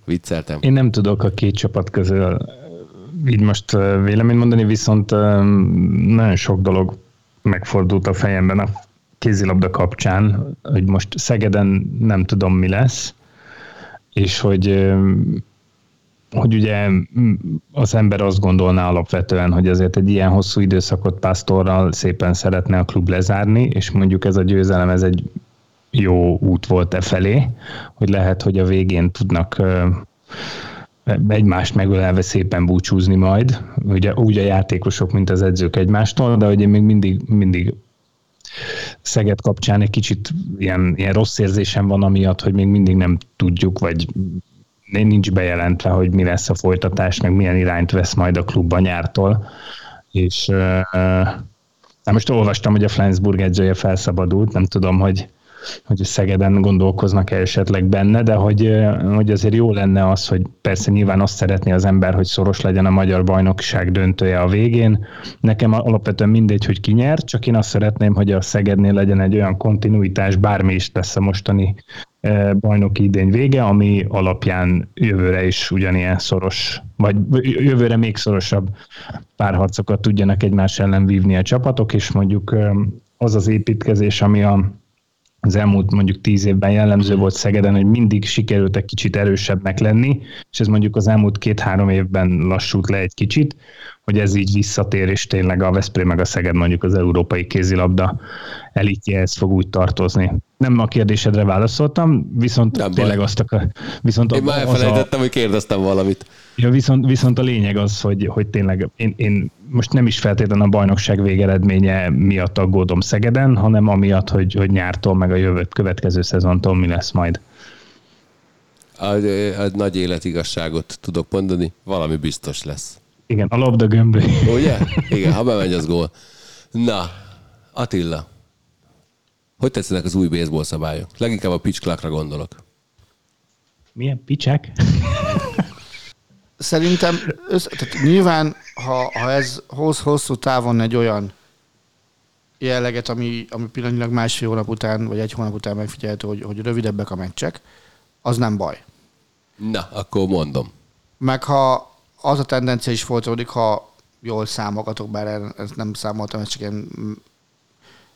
Vicceltem. Én nem tudok a két csapat közül így most vélemény mondani, viszont nagyon sok dolog megfordult a fejemben a kézilabda kapcsán, hogy most Szegeden nem tudom mi lesz, és hogy hogy ugye az ember azt gondolná alapvetően, hogy azért egy ilyen hosszú időszakot pásztorral szépen szeretne a klub lezárni, és mondjuk ez a győzelem, ez egy jó út volt e felé, hogy lehet, hogy a végén tudnak egymást megölelve szépen búcsúzni majd, ugye úgy a játékosok, mint az edzők egymástól, de hogy én még mindig, mindig Szeged kapcsán egy kicsit ilyen, ilyen rossz érzésem van amiatt, hogy még mindig nem tudjuk, vagy nincs bejelentve, hogy mi lesz a folytatás, meg milyen irányt vesz majd a klub a nyártól. És uh, most olvastam, hogy a Flensburg edzője felszabadult, nem tudom, hogy hogy Szegeden gondolkoznak -e esetleg benne, de hogy, hogy azért jó lenne az, hogy persze nyilván azt szeretné az ember, hogy szoros legyen a magyar bajnokság döntője a végén. Nekem alapvetően mindegy, hogy ki nyer, csak én azt szeretném, hogy a Szegednél legyen egy olyan kontinuitás, bármi is lesz a mostani bajnoki idény vége, ami alapján jövőre is ugyanilyen szoros, vagy jövőre még szorosabb párharcokat tudjanak egymás ellen vívni a csapatok, és mondjuk az az építkezés, ami a az elmúlt mondjuk tíz évben jellemző volt Szegeden, hogy mindig sikerült egy kicsit erősebbnek lenni, és ez mondjuk az elmúlt két-három évben lassult le egy kicsit, hogy ez így visszatér, és tényleg a Veszprém meg a Szeged mondjuk az európai kézilabda elitjehez fog úgy tartozni. Nem a kérdésedre válaszoltam, viszont Nem tényleg baj. azt akar... Viszont Én már elfelejtettem, a... hogy kérdeztem valamit. Ja, viszont, viszont a lényeg az, hogy, hogy tényleg én, én most nem is feltétlenül a bajnokság végeredménye miatt aggódom Szegeden, hanem amiatt, hogy, hogy nyártól meg a jövő következő szezontól mi lesz majd. A, a nagy életigasságot tudok mondani, valami biztos lesz. Igen, a labda gömböly. Ugye? Igen, ha bemegy, az gól. Na, Attila, hogy tetszenek az új baseball szabályok? Leginkább a pitch clockra gondolok. Milyen picsek? Szerintem, össze, tehát nyilván, ha, ha ez hoz hosszú távon egy olyan jelleget, ami, ami pillanatnyilag másfél hónap után, vagy egy hónap után megfigyelhető, hogy, hogy rövidebbek a meccsek, az nem baj. Na, akkor mondom. Meg ha az a tendencia is folytatódik, ha jól számogatok, bár ezt nem számoltam, ez csak ilyen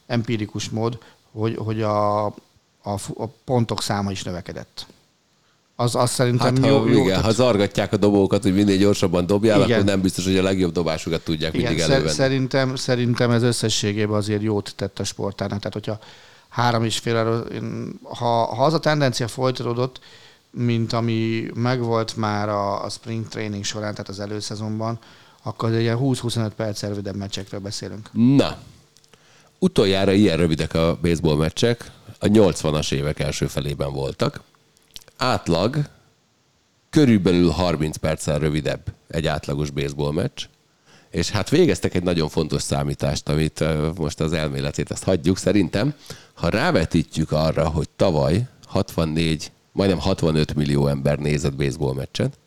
empirikus mód, hogy, hogy a, a, a pontok száma is növekedett. Az, az szerintem hát, jó, ha, jó. Igen, ha zargatják a dobókat, hogy minél gyorsabban dobjál, igen. akkor nem biztos, hogy a legjobb dobásukat tudják igen, mindig elővenni. Szerintem, szerintem ez összességében azért jót tett a sportának. Tehát, hogyha három és fél, ha, ha az a tendencia folytatódott, mint ami megvolt már a, a spring training során, tehát az előszezonban, akkor egy ilyen 20-25 perc rövidebb meccsekről beszélünk. Na, utoljára ilyen rövidek a baseball meccsek, a 80-as évek első felében voltak. Átlag körülbelül 30 perccel rövidebb egy átlagos baseball meccs, és hát végeztek egy nagyon fontos számítást, amit most az elméletét ezt hagyjuk. Szerintem, ha rávetítjük arra, hogy tavaly 64 majdnem 65 millió ember nézett baseball meccset,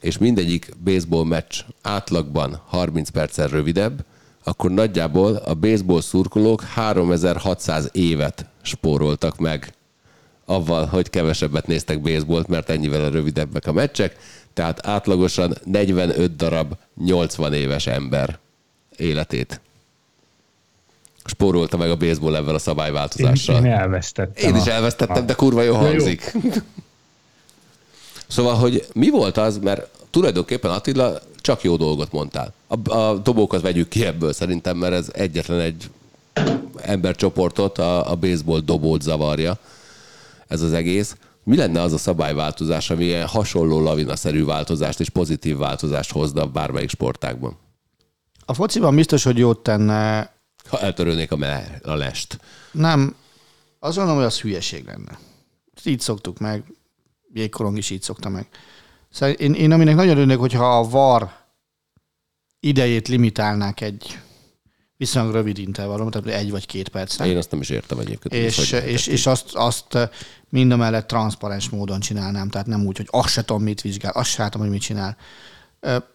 és mindegyik baseball meccs átlagban 30 perccel rövidebb, akkor nagyjából a baseball szurkolók 3600 évet spóroltak meg avval, hogy kevesebbet néztek baseballt, mert ennyivel rövidebbek a meccsek, tehát átlagosan 45 darab 80 éves ember életét spórolta meg a baseball ebben a szabályváltozással. Én, én elvesztettem. Én is elvesztettem, a... de kurva jó hangzik. Jó. Szóval, hogy mi volt az, mert tulajdonképpen Attila csak jó dolgot mondtál. A, a dobókat vegyük ki ebből szerintem, mert ez egyetlen egy embercsoportot, a, a baseball dobót zavarja ez az egész. Mi lenne az a szabályváltozás, ami ilyen hasonló lavinaszerű változást és pozitív változást hozna bármelyik sportágban? A fociban biztos, hogy jót tenne... Ha eltörölnék a, me- a lest. Nem. Azt gondolom, hogy az hülyeség lenne. Így szoktuk meg. Jégkorong is így szokta meg. Szóval én, én aminek nagyon örülök, hogyha a VAR idejét limitálnák egy viszonylag rövid intervallum, tehát egy vagy két percre. Én azt nem is értem egyébként. És, és, és azt, azt mind a mellett transzparens módon csinálnám, tehát nem úgy, hogy azt se tudom, mit vizsgál, azt se látom, hogy mit csinál.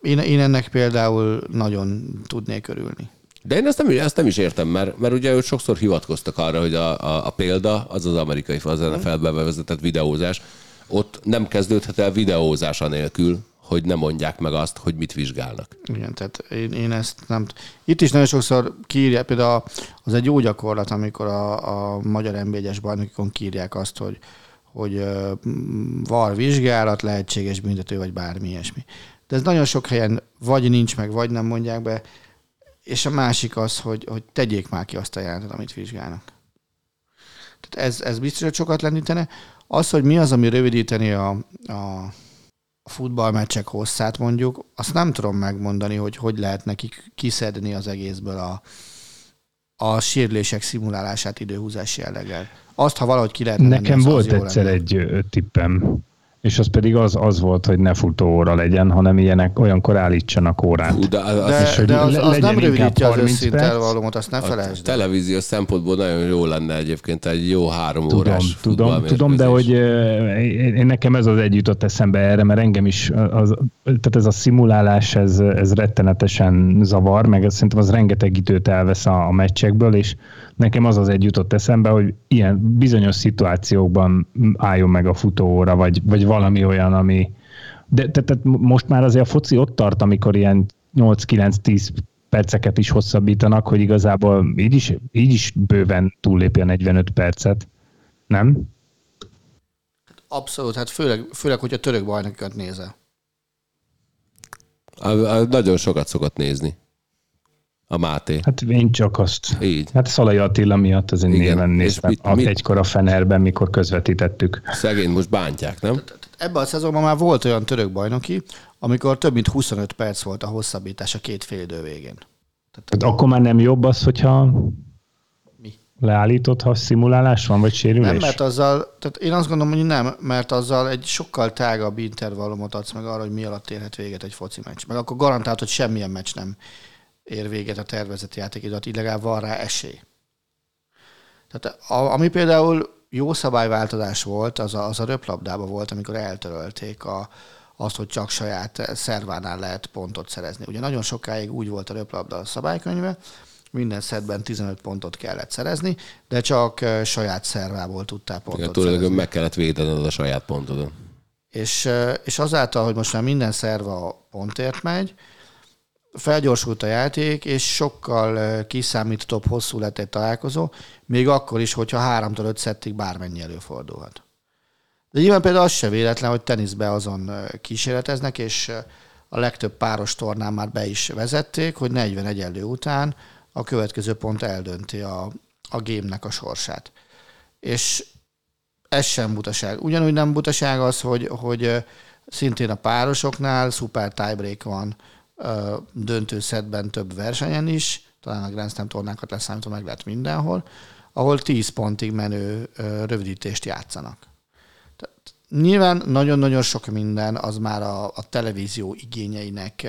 Én, én ennek például nagyon tudnék örülni. De én ezt nem, ezt nem is értem, mert, mert ugye őt sokszor hivatkoztak arra, hogy a, a, a példa az az amerikai, az NFL-ben bevezetett videózás. Ott nem kezdődhet el videózás anélkül, hogy ne mondják meg azt, hogy mit vizsgálnak. Igen, tehát én, én ezt nem... Itt is nagyon sokszor kírják, például az egy jó gyakorlat, amikor a, a magyar nb bajnokikon kírják azt, hogy, hogy var vizsgálat, lehetséges büntető, vagy bármi ilyesmi. De ez nagyon sok helyen vagy nincs meg, vagy nem mondják be, és a másik az, hogy, hogy tegyék már ki azt a jelentet, amit vizsgálnak. Tehát ez, ez biztos, hogy sokat lendítene. Az, hogy mi az, ami rövidíteni a, a futballmeccsek hosszát mondjuk, azt nem tudom megmondani, hogy hogy lehet nekik kiszedni az egészből a, a sérülések szimulálását időhúzás jelleggel. Azt, ha valahogy ki lehet Nekem menni, volt az egyszer lenne. egy tippem, és az pedig az, az volt, hogy ne futó óra legyen, hanem ilyenek, olyankor állítsanak órát. Hú, de, az, de, és, de az, az nem rövidíti az összintervallumot, azt ne felejtsd. A televíziós szempontból nagyon jó lenne egyébként egy jó három tudom, órás Tudom, tudom, de hogy én nekem ez az egy jutott eszembe erre, mert engem is, az, tehát ez a szimulálás, ez, ez rettenetesen zavar, meg ez, szerintem az rengeteg időt elvesz a, a meccsekből, és nekem az az egy jutott eszembe, hogy ilyen bizonyos szituációkban álljon meg a futóóra, vagy, vagy valami olyan, ami... De tehát most már azért a foci ott tart, amikor ilyen 8-9-10 perceket is hosszabbítanak, hogy igazából így is, így is bőven túllépi a 45 percet, nem? Abszolút, hát főleg, főleg hogy a török bajnokat nézel. Nagyon sokat szokott nézni a Máté. Hát én csak azt. Így. Hát Szalai Attila miatt az én Igen. néven néztem. Mit, mit? Egykor a Fenerben, mikor közvetítettük. Szegény most bántják, nem? Ebben a szezonban már volt olyan török bajnoki, amikor több mint 25 perc volt a hosszabbítás a két fél idő végén. Tehát, Tehát akkor már nem jobb az, hogyha mi? leállított, ha szimulálás van, vagy sérülés? Nem, mert azzal, tehát én azt gondolom, hogy nem, mert azzal egy sokkal tágabb intervallumot adsz meg arra, hogy mi alatt érhet véget egy foci meccs. Meg akkor garantált, hogy semmilyen meccs nem ér véget a tervezett játékidőt, így legalább van rá esély. Tehát a, ami például jó szabályváltozás volt, az a, az a röplabdában volt, amikor eltörölték a, azt, hogy csak saját szervánál lehet pontot szerezni. Ugye nagyon sokáig úgy volt a röplabda szabálykönyve, minden szedben 15 pontot kellett szerezni, de csak saját szervából tudtál pontot Igen, tulajdonképpen meg kellett védened a saját pontodon. És, és azáltal, hogy most már minden szerva pontért megy, felgyorsult a játék, és sokkal kiszámítóbb hosszú lett egy találkozó, még akkor is, hogyha 3-tól 5 szettig bármennyi előfordulhat. De nyilván például az se véletlen, hogy teniszbe azon kísérleteznek, és a legtöbb páros tornán már be is vezették, hogy 40 egyenlő után a következő pont eldönti a, a gémnek a sorsát. És ez sem butaság. Ugyanúgy nem butaság az, hogy, hogy szintén a párosoknál szuper tiebreak van, döntő szedben több versenyen is, talán a Grand Slam tornákat leszámítva meg lehet mindenhol, ahol 10 pontig menő rövidítést játszanak. Tehát nyilván nagyon-nagyon sok minden az már a, a televízió igényeinek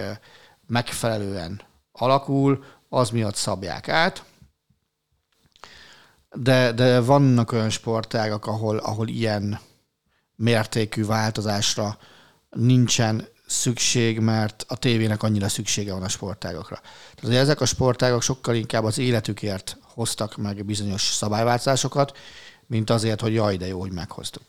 megfelelően alakul, az miatt szabják át, de, de vannak olyan sportágak, ahol, ahol ilyen mértékű változásra nincsen szükség, mert a tévének annyira szüksége van a sportágokra. Tehát ezek a sportágok sokkal inkább az életükért hoztak meg bizonyos szabályváltozásokat, mint azért, hogy jaj, de jó, hogy meghoztuk.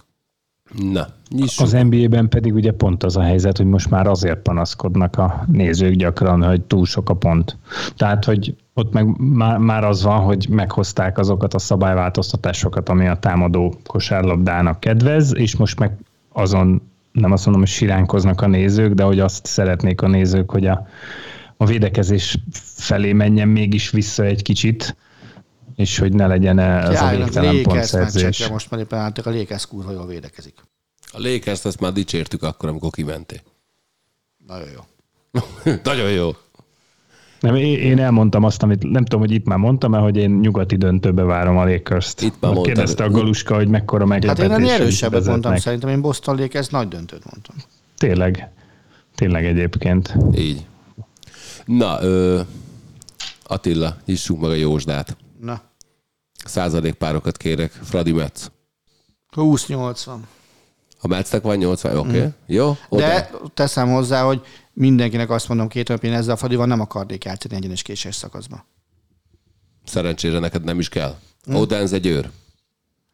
Na, nyissuk. Az NBA-ben pedig ugye pont az a helyzet, hogy most már azért panaszkodnak a nézők gyakran, hogy túl sok a pont. Tehát, hogy ott meg már, már az van, hogy meghozták azokat a szabályváltoztatásokat, ami a támadó kosárlabdának kedvez, és most meg azon nem azt mondom, hogy siránkoznak a nézők, de hogy azt szeretnék a nézők, hogy a, a védekezés felé menjen mégis vissza egy kicsit, és hogy ne legyen ja, a végtelen pontszerzés. Most már éppen álltak, a Lékesz kurva jól védekezik. A Lékeszt ezt már dicsértük akkor, amikor kimenté. Nagyon jó. Nagyon jó. Nem, én elmondtam azt, amit nem tudom, hogy itt már mondtam, mert hogy én nyugati döntőbe várom a Lakers-t. Itt már mondtad. Kérdezte a Galuska, hogy mekkora meglepetés. Hát én ennél erősebbet mondtam, szerintem én Boston Lakers nagy döntőt mondtam. Tényleg. Tényleg egyébként. Így. Na, ö, Attila, nyissunk meg a jósdát. Na. Századékpárokat kérek. Fradi Metz. 20-80. A Metznek van 80, oké. Okay. Mm. Jó? Oda. De teszem hozzá, hogy mindenkinek azt mondom két napján ezzel a Fradival nem akarnék játszani egyenes késés szakaszba. Szerencsére neked nem is kell. Mm. Odenz egy őr.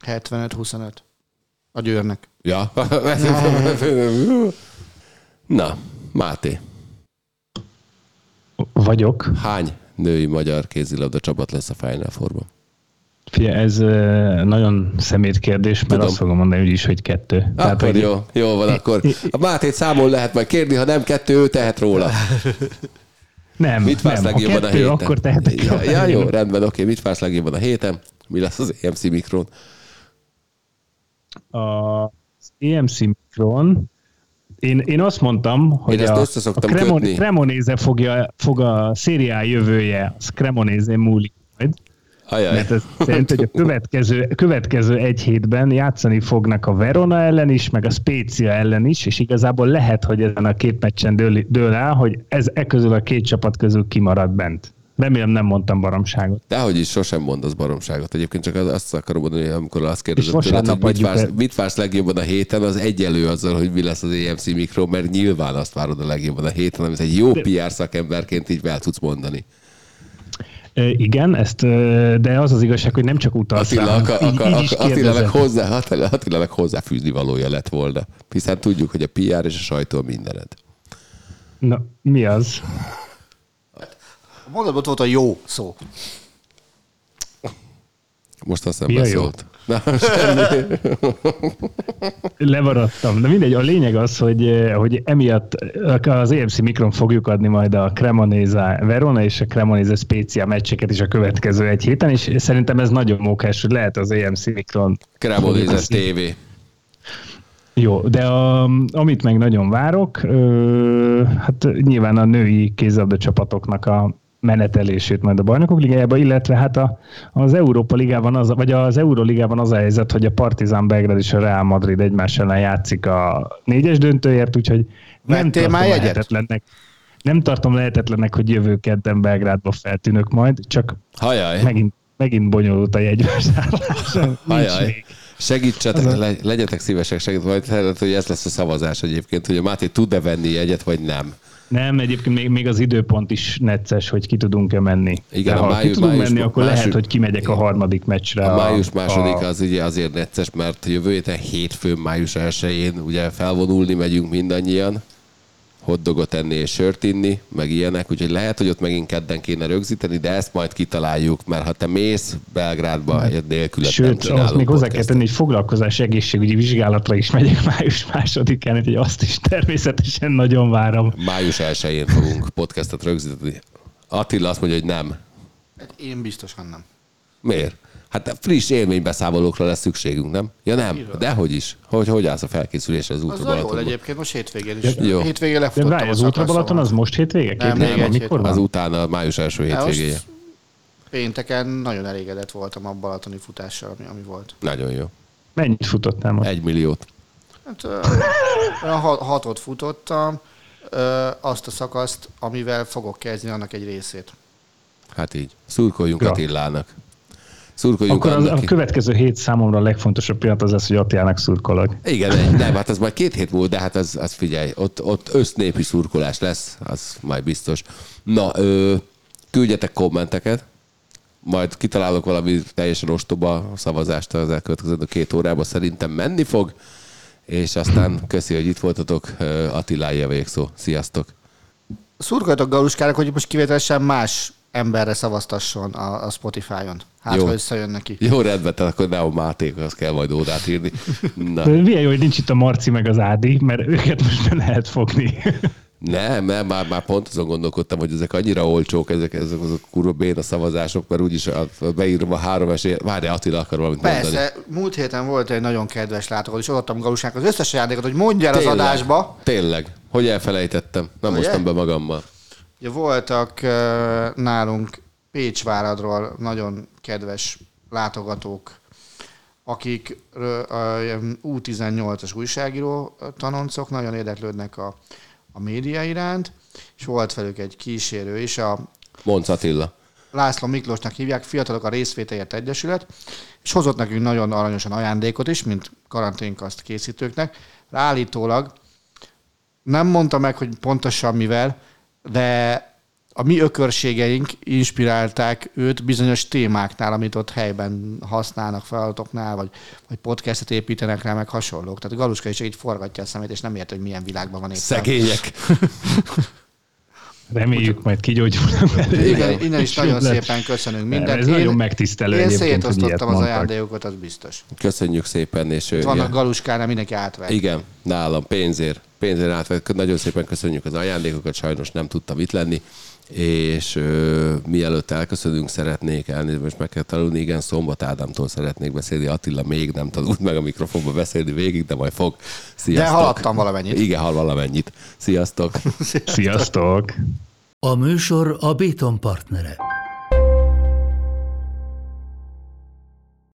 75-25. A győrnek. Ja. Na, Máté. Vagyok. Hány női magyar kézilabda csapat lesz a Final Fourban? Fia, ez nagyon szemét kérdés, mert Tudom. azt fogom mondani úgy is, hogy kettő. Akkor Tehát, hogy... jó, jó van, akkor a Mátét számol lehet majd kérni, ha nem kettő, ő tehet róla. Nem, mit vársz nem. legjobban a, kettő, a héten? akkor tehetek. Ja, ja, jó, rendben, oké. Mit vársz legjobban a héten? Mi lesz az EMC Mikron? Az EMC Mikron én, én azt mondtam, hogy én a, a Cremon, Cremonéze fogja, fog a szériá jövője, az Cremonéze múlik majd. Ajaj. Mert ez szerint, hogy a következő, következő egy hétben játszani fognak a Verona ellen is, meg a Spezia ellen is, és igazából lehet, hogy ezen a két meccsen dől, dől el, hogy ez e közül a két csapat közül kimarad bent. Remélem nem mondtam baromságot. Dehogy is, sosem mondasz baromságot. Egyébként csak azt akarom mondani, hogy amikor azt kérdezem tőled, hogy mit vársz, mit vársz legjobban a héten, az egyelő azzal, hogy mi lesz az EMC Mikro, mert nyilván azt várod a legjobban a héten, amit egy jó PR szakemberként így el tudsz mondani. Igen, ezt, de az az igazság, hogy nem csak utalsz Attila, rá, akar, így, akar, így Attilának, hozzá, Attilának hozzáfűzni valója lett volna. Hiszen tudjuk, hogy a PR és a sajtó mindened. Na, mi az? A mondatban volt a jó szó. Most azt nem beszélt. Na, Levaradtam. De mindegy, a lényeg az, hogy, hogy emiatt az EMC Mikron fogjuk adni majd a Cremonese Verona és a Cremonese Spezia meccseket is a következő egy héten, és szerintem ez nagyon mókás, hogy lehet az EMC Mikron. Cremonese TV. Jó, de a, amit meg nagyon várok, ö, hát nyilván a női kézabda csapatoknak a menetelését majd a bajnokok ligájába, illetve hát a, az Európa ligában, az, vagy az Euróligában az a helyzet, hogy a Partizan Belgrad és a Real Madrid egymás ellen játszik a négyes döntőért, úgyhogy nem tartom lehetetlennek. Nem tartom lehetetlennek, hogy jövő kedden Belgrádba feltűnök majd, csak Hajaj. megint, megint bonyolult a jegyvásárlás. Hajaj. Segítsetek, le, legyetek szívesek, segít, majd hogy ez lesz a szavazás egyébként, hogy a Máté tud-e venni jegyet, vagy nem. Nem, egyébként még, még az időpont is necces, hogy ki tudunk-e menni. Igen, De ha május, ki tudunk május, menni, akkor május, lehet, hogy kimegyek a harmadik meccsre. A, a május második a... az ugye azért necces, mert jövő héten hétfőn, május 1 ugye felvonulni megyünk mindannyian hoddogot enni és sört inni, meg ilyenek, úgyhogy lehet, hogy ott megint kedden kéne rögzíteni, de ezt majd kitaláljuk, mert ha te mész Belgrádba, nélküled Sőt, ahhoz még hozzá kell tenni, hogy foglalkozás egészségügyi vizsgálatra is megyek május másodikán, hogy azt is természetesen nagyon várom. Május 1 fogunk podcastot rögzíteni. Attila azt mondja, hogy nem. Hát én biztosan nem. Miért? Hát friss élménybeszámolókra lesz szükségünk, nem? Ja nem, dehogy is. Hogy, hogy állsz a felkészülésre az útra Az jól egyébként, most hétvégén is. Jó. Hétvégén lefutottam De az útra Balaton az most hétvége? Nem, még egy mikor van? Az utána, május első hétvégéje. Pénteken nagyon elégedett voltam a balatoni futással, ami, ami volt. Nagyon jó. Mennyit futottál most? Egy milliót. Hát, olyan hatot futottam, azt a szakaszt, amivel fogok kezdeni annak egy részét. Hát így. Szurkoljunk ja. Attilának. Szurkoljunk Akkor az, annak. a következő hét számomra a legfontosabb pillanat az az, hogy Attilának szurkolok. Igen, nem, hát az majd két hét múlt, de hát az, az figyelj, ott, ott össznépi szurkolás lesz, az majd biztos. Na, ö, küldjetek kommenteket, majd kitalálok valami teljesen ostoba szavazást az elkövetkező két órában, szerintem menni fog, és aztán köszi, hogy itt voltatok, Ö, Attiláé a végszó. Sziasztok! Szurkoljatok Galuskának, hogy most kivételesen más emberre szavaztasson a, a Spotify-on. Hát, Jó. ha összejön neki. Jó, rendben, tehát akkor ne a Mátékhoz kell majd ódát írni. Na. De milyen jó, hogy nincs itt a Marci meg az Ádi, mert őket most be lehet fogni. Nem, nem, már, már pont azon gondolkodtam, hogy ezek annyira olcsók, ezek, ezek azok kurva béna szavazások, mert úgyis a- beírom a három esély. Várj, Attila akar valamit mondani. Persze, múlt héten volt egy nagyon kedves látogató, és adtam Galuskának az összes ajándékot, hogy mondja az adásba. Tényleg. Hogy elfelejtettem. Nem hoztam be magammal. Ugye voltak nálunk Pécsváradról nagyon kedves látogatók, akik ö, ö, ilyen U18-as újságíró tanoncok, nagyon érdeklődnek a, a média iránt, és volt velük egy kísérő is, a Monc Attila. László Miklósnak hívják, Fiatalok a Részvételért Egyesület, és hozott nekünk nagyon aranyosan ajándékot is, mint karanténkaszt készítőknek. Állítólag nem mondta meg, hogy pontosan mivel, de a mi ökörségeink inspirálták őt bizonyos témáknál, amit ott helyben használnak feladatoknál, vagy, vagy podcastet építenek rá, meg hasonlók. Tehát Galuska is így forgatja a szemét, és nem ért, hogy milyen világban van éppen. Szegények. Reméljük, majd kigyógyulnak belőle. Igen, innen is nagyon szépen köszönünk Nem, mindent. ez nagyon megtisztelő Én szétosztottam az ajándékokat, az biztos. Köszönjük szépen. És, Itt ö, vannak ja. galuskánál, mindenki átvett. Igen, nálam pénzért. Pénzért átvett. Nagyon szépen köszönjük az ajándékokat, sajnos nem tudtam itt lenni. És ö, mielőtt elköszönünk, szeretnék elnézni, most meg kell tanulni, igen, Szombat Ádámtól szeretnék beszélni, Attila még nem tanult meg a mikrofonba beszélni végig, de majd fog. Sziasztok. De haladtam valamennyit. Igen, hall valamennyit. Sziasztok. Sziasztok! A műsor a Béton partnere.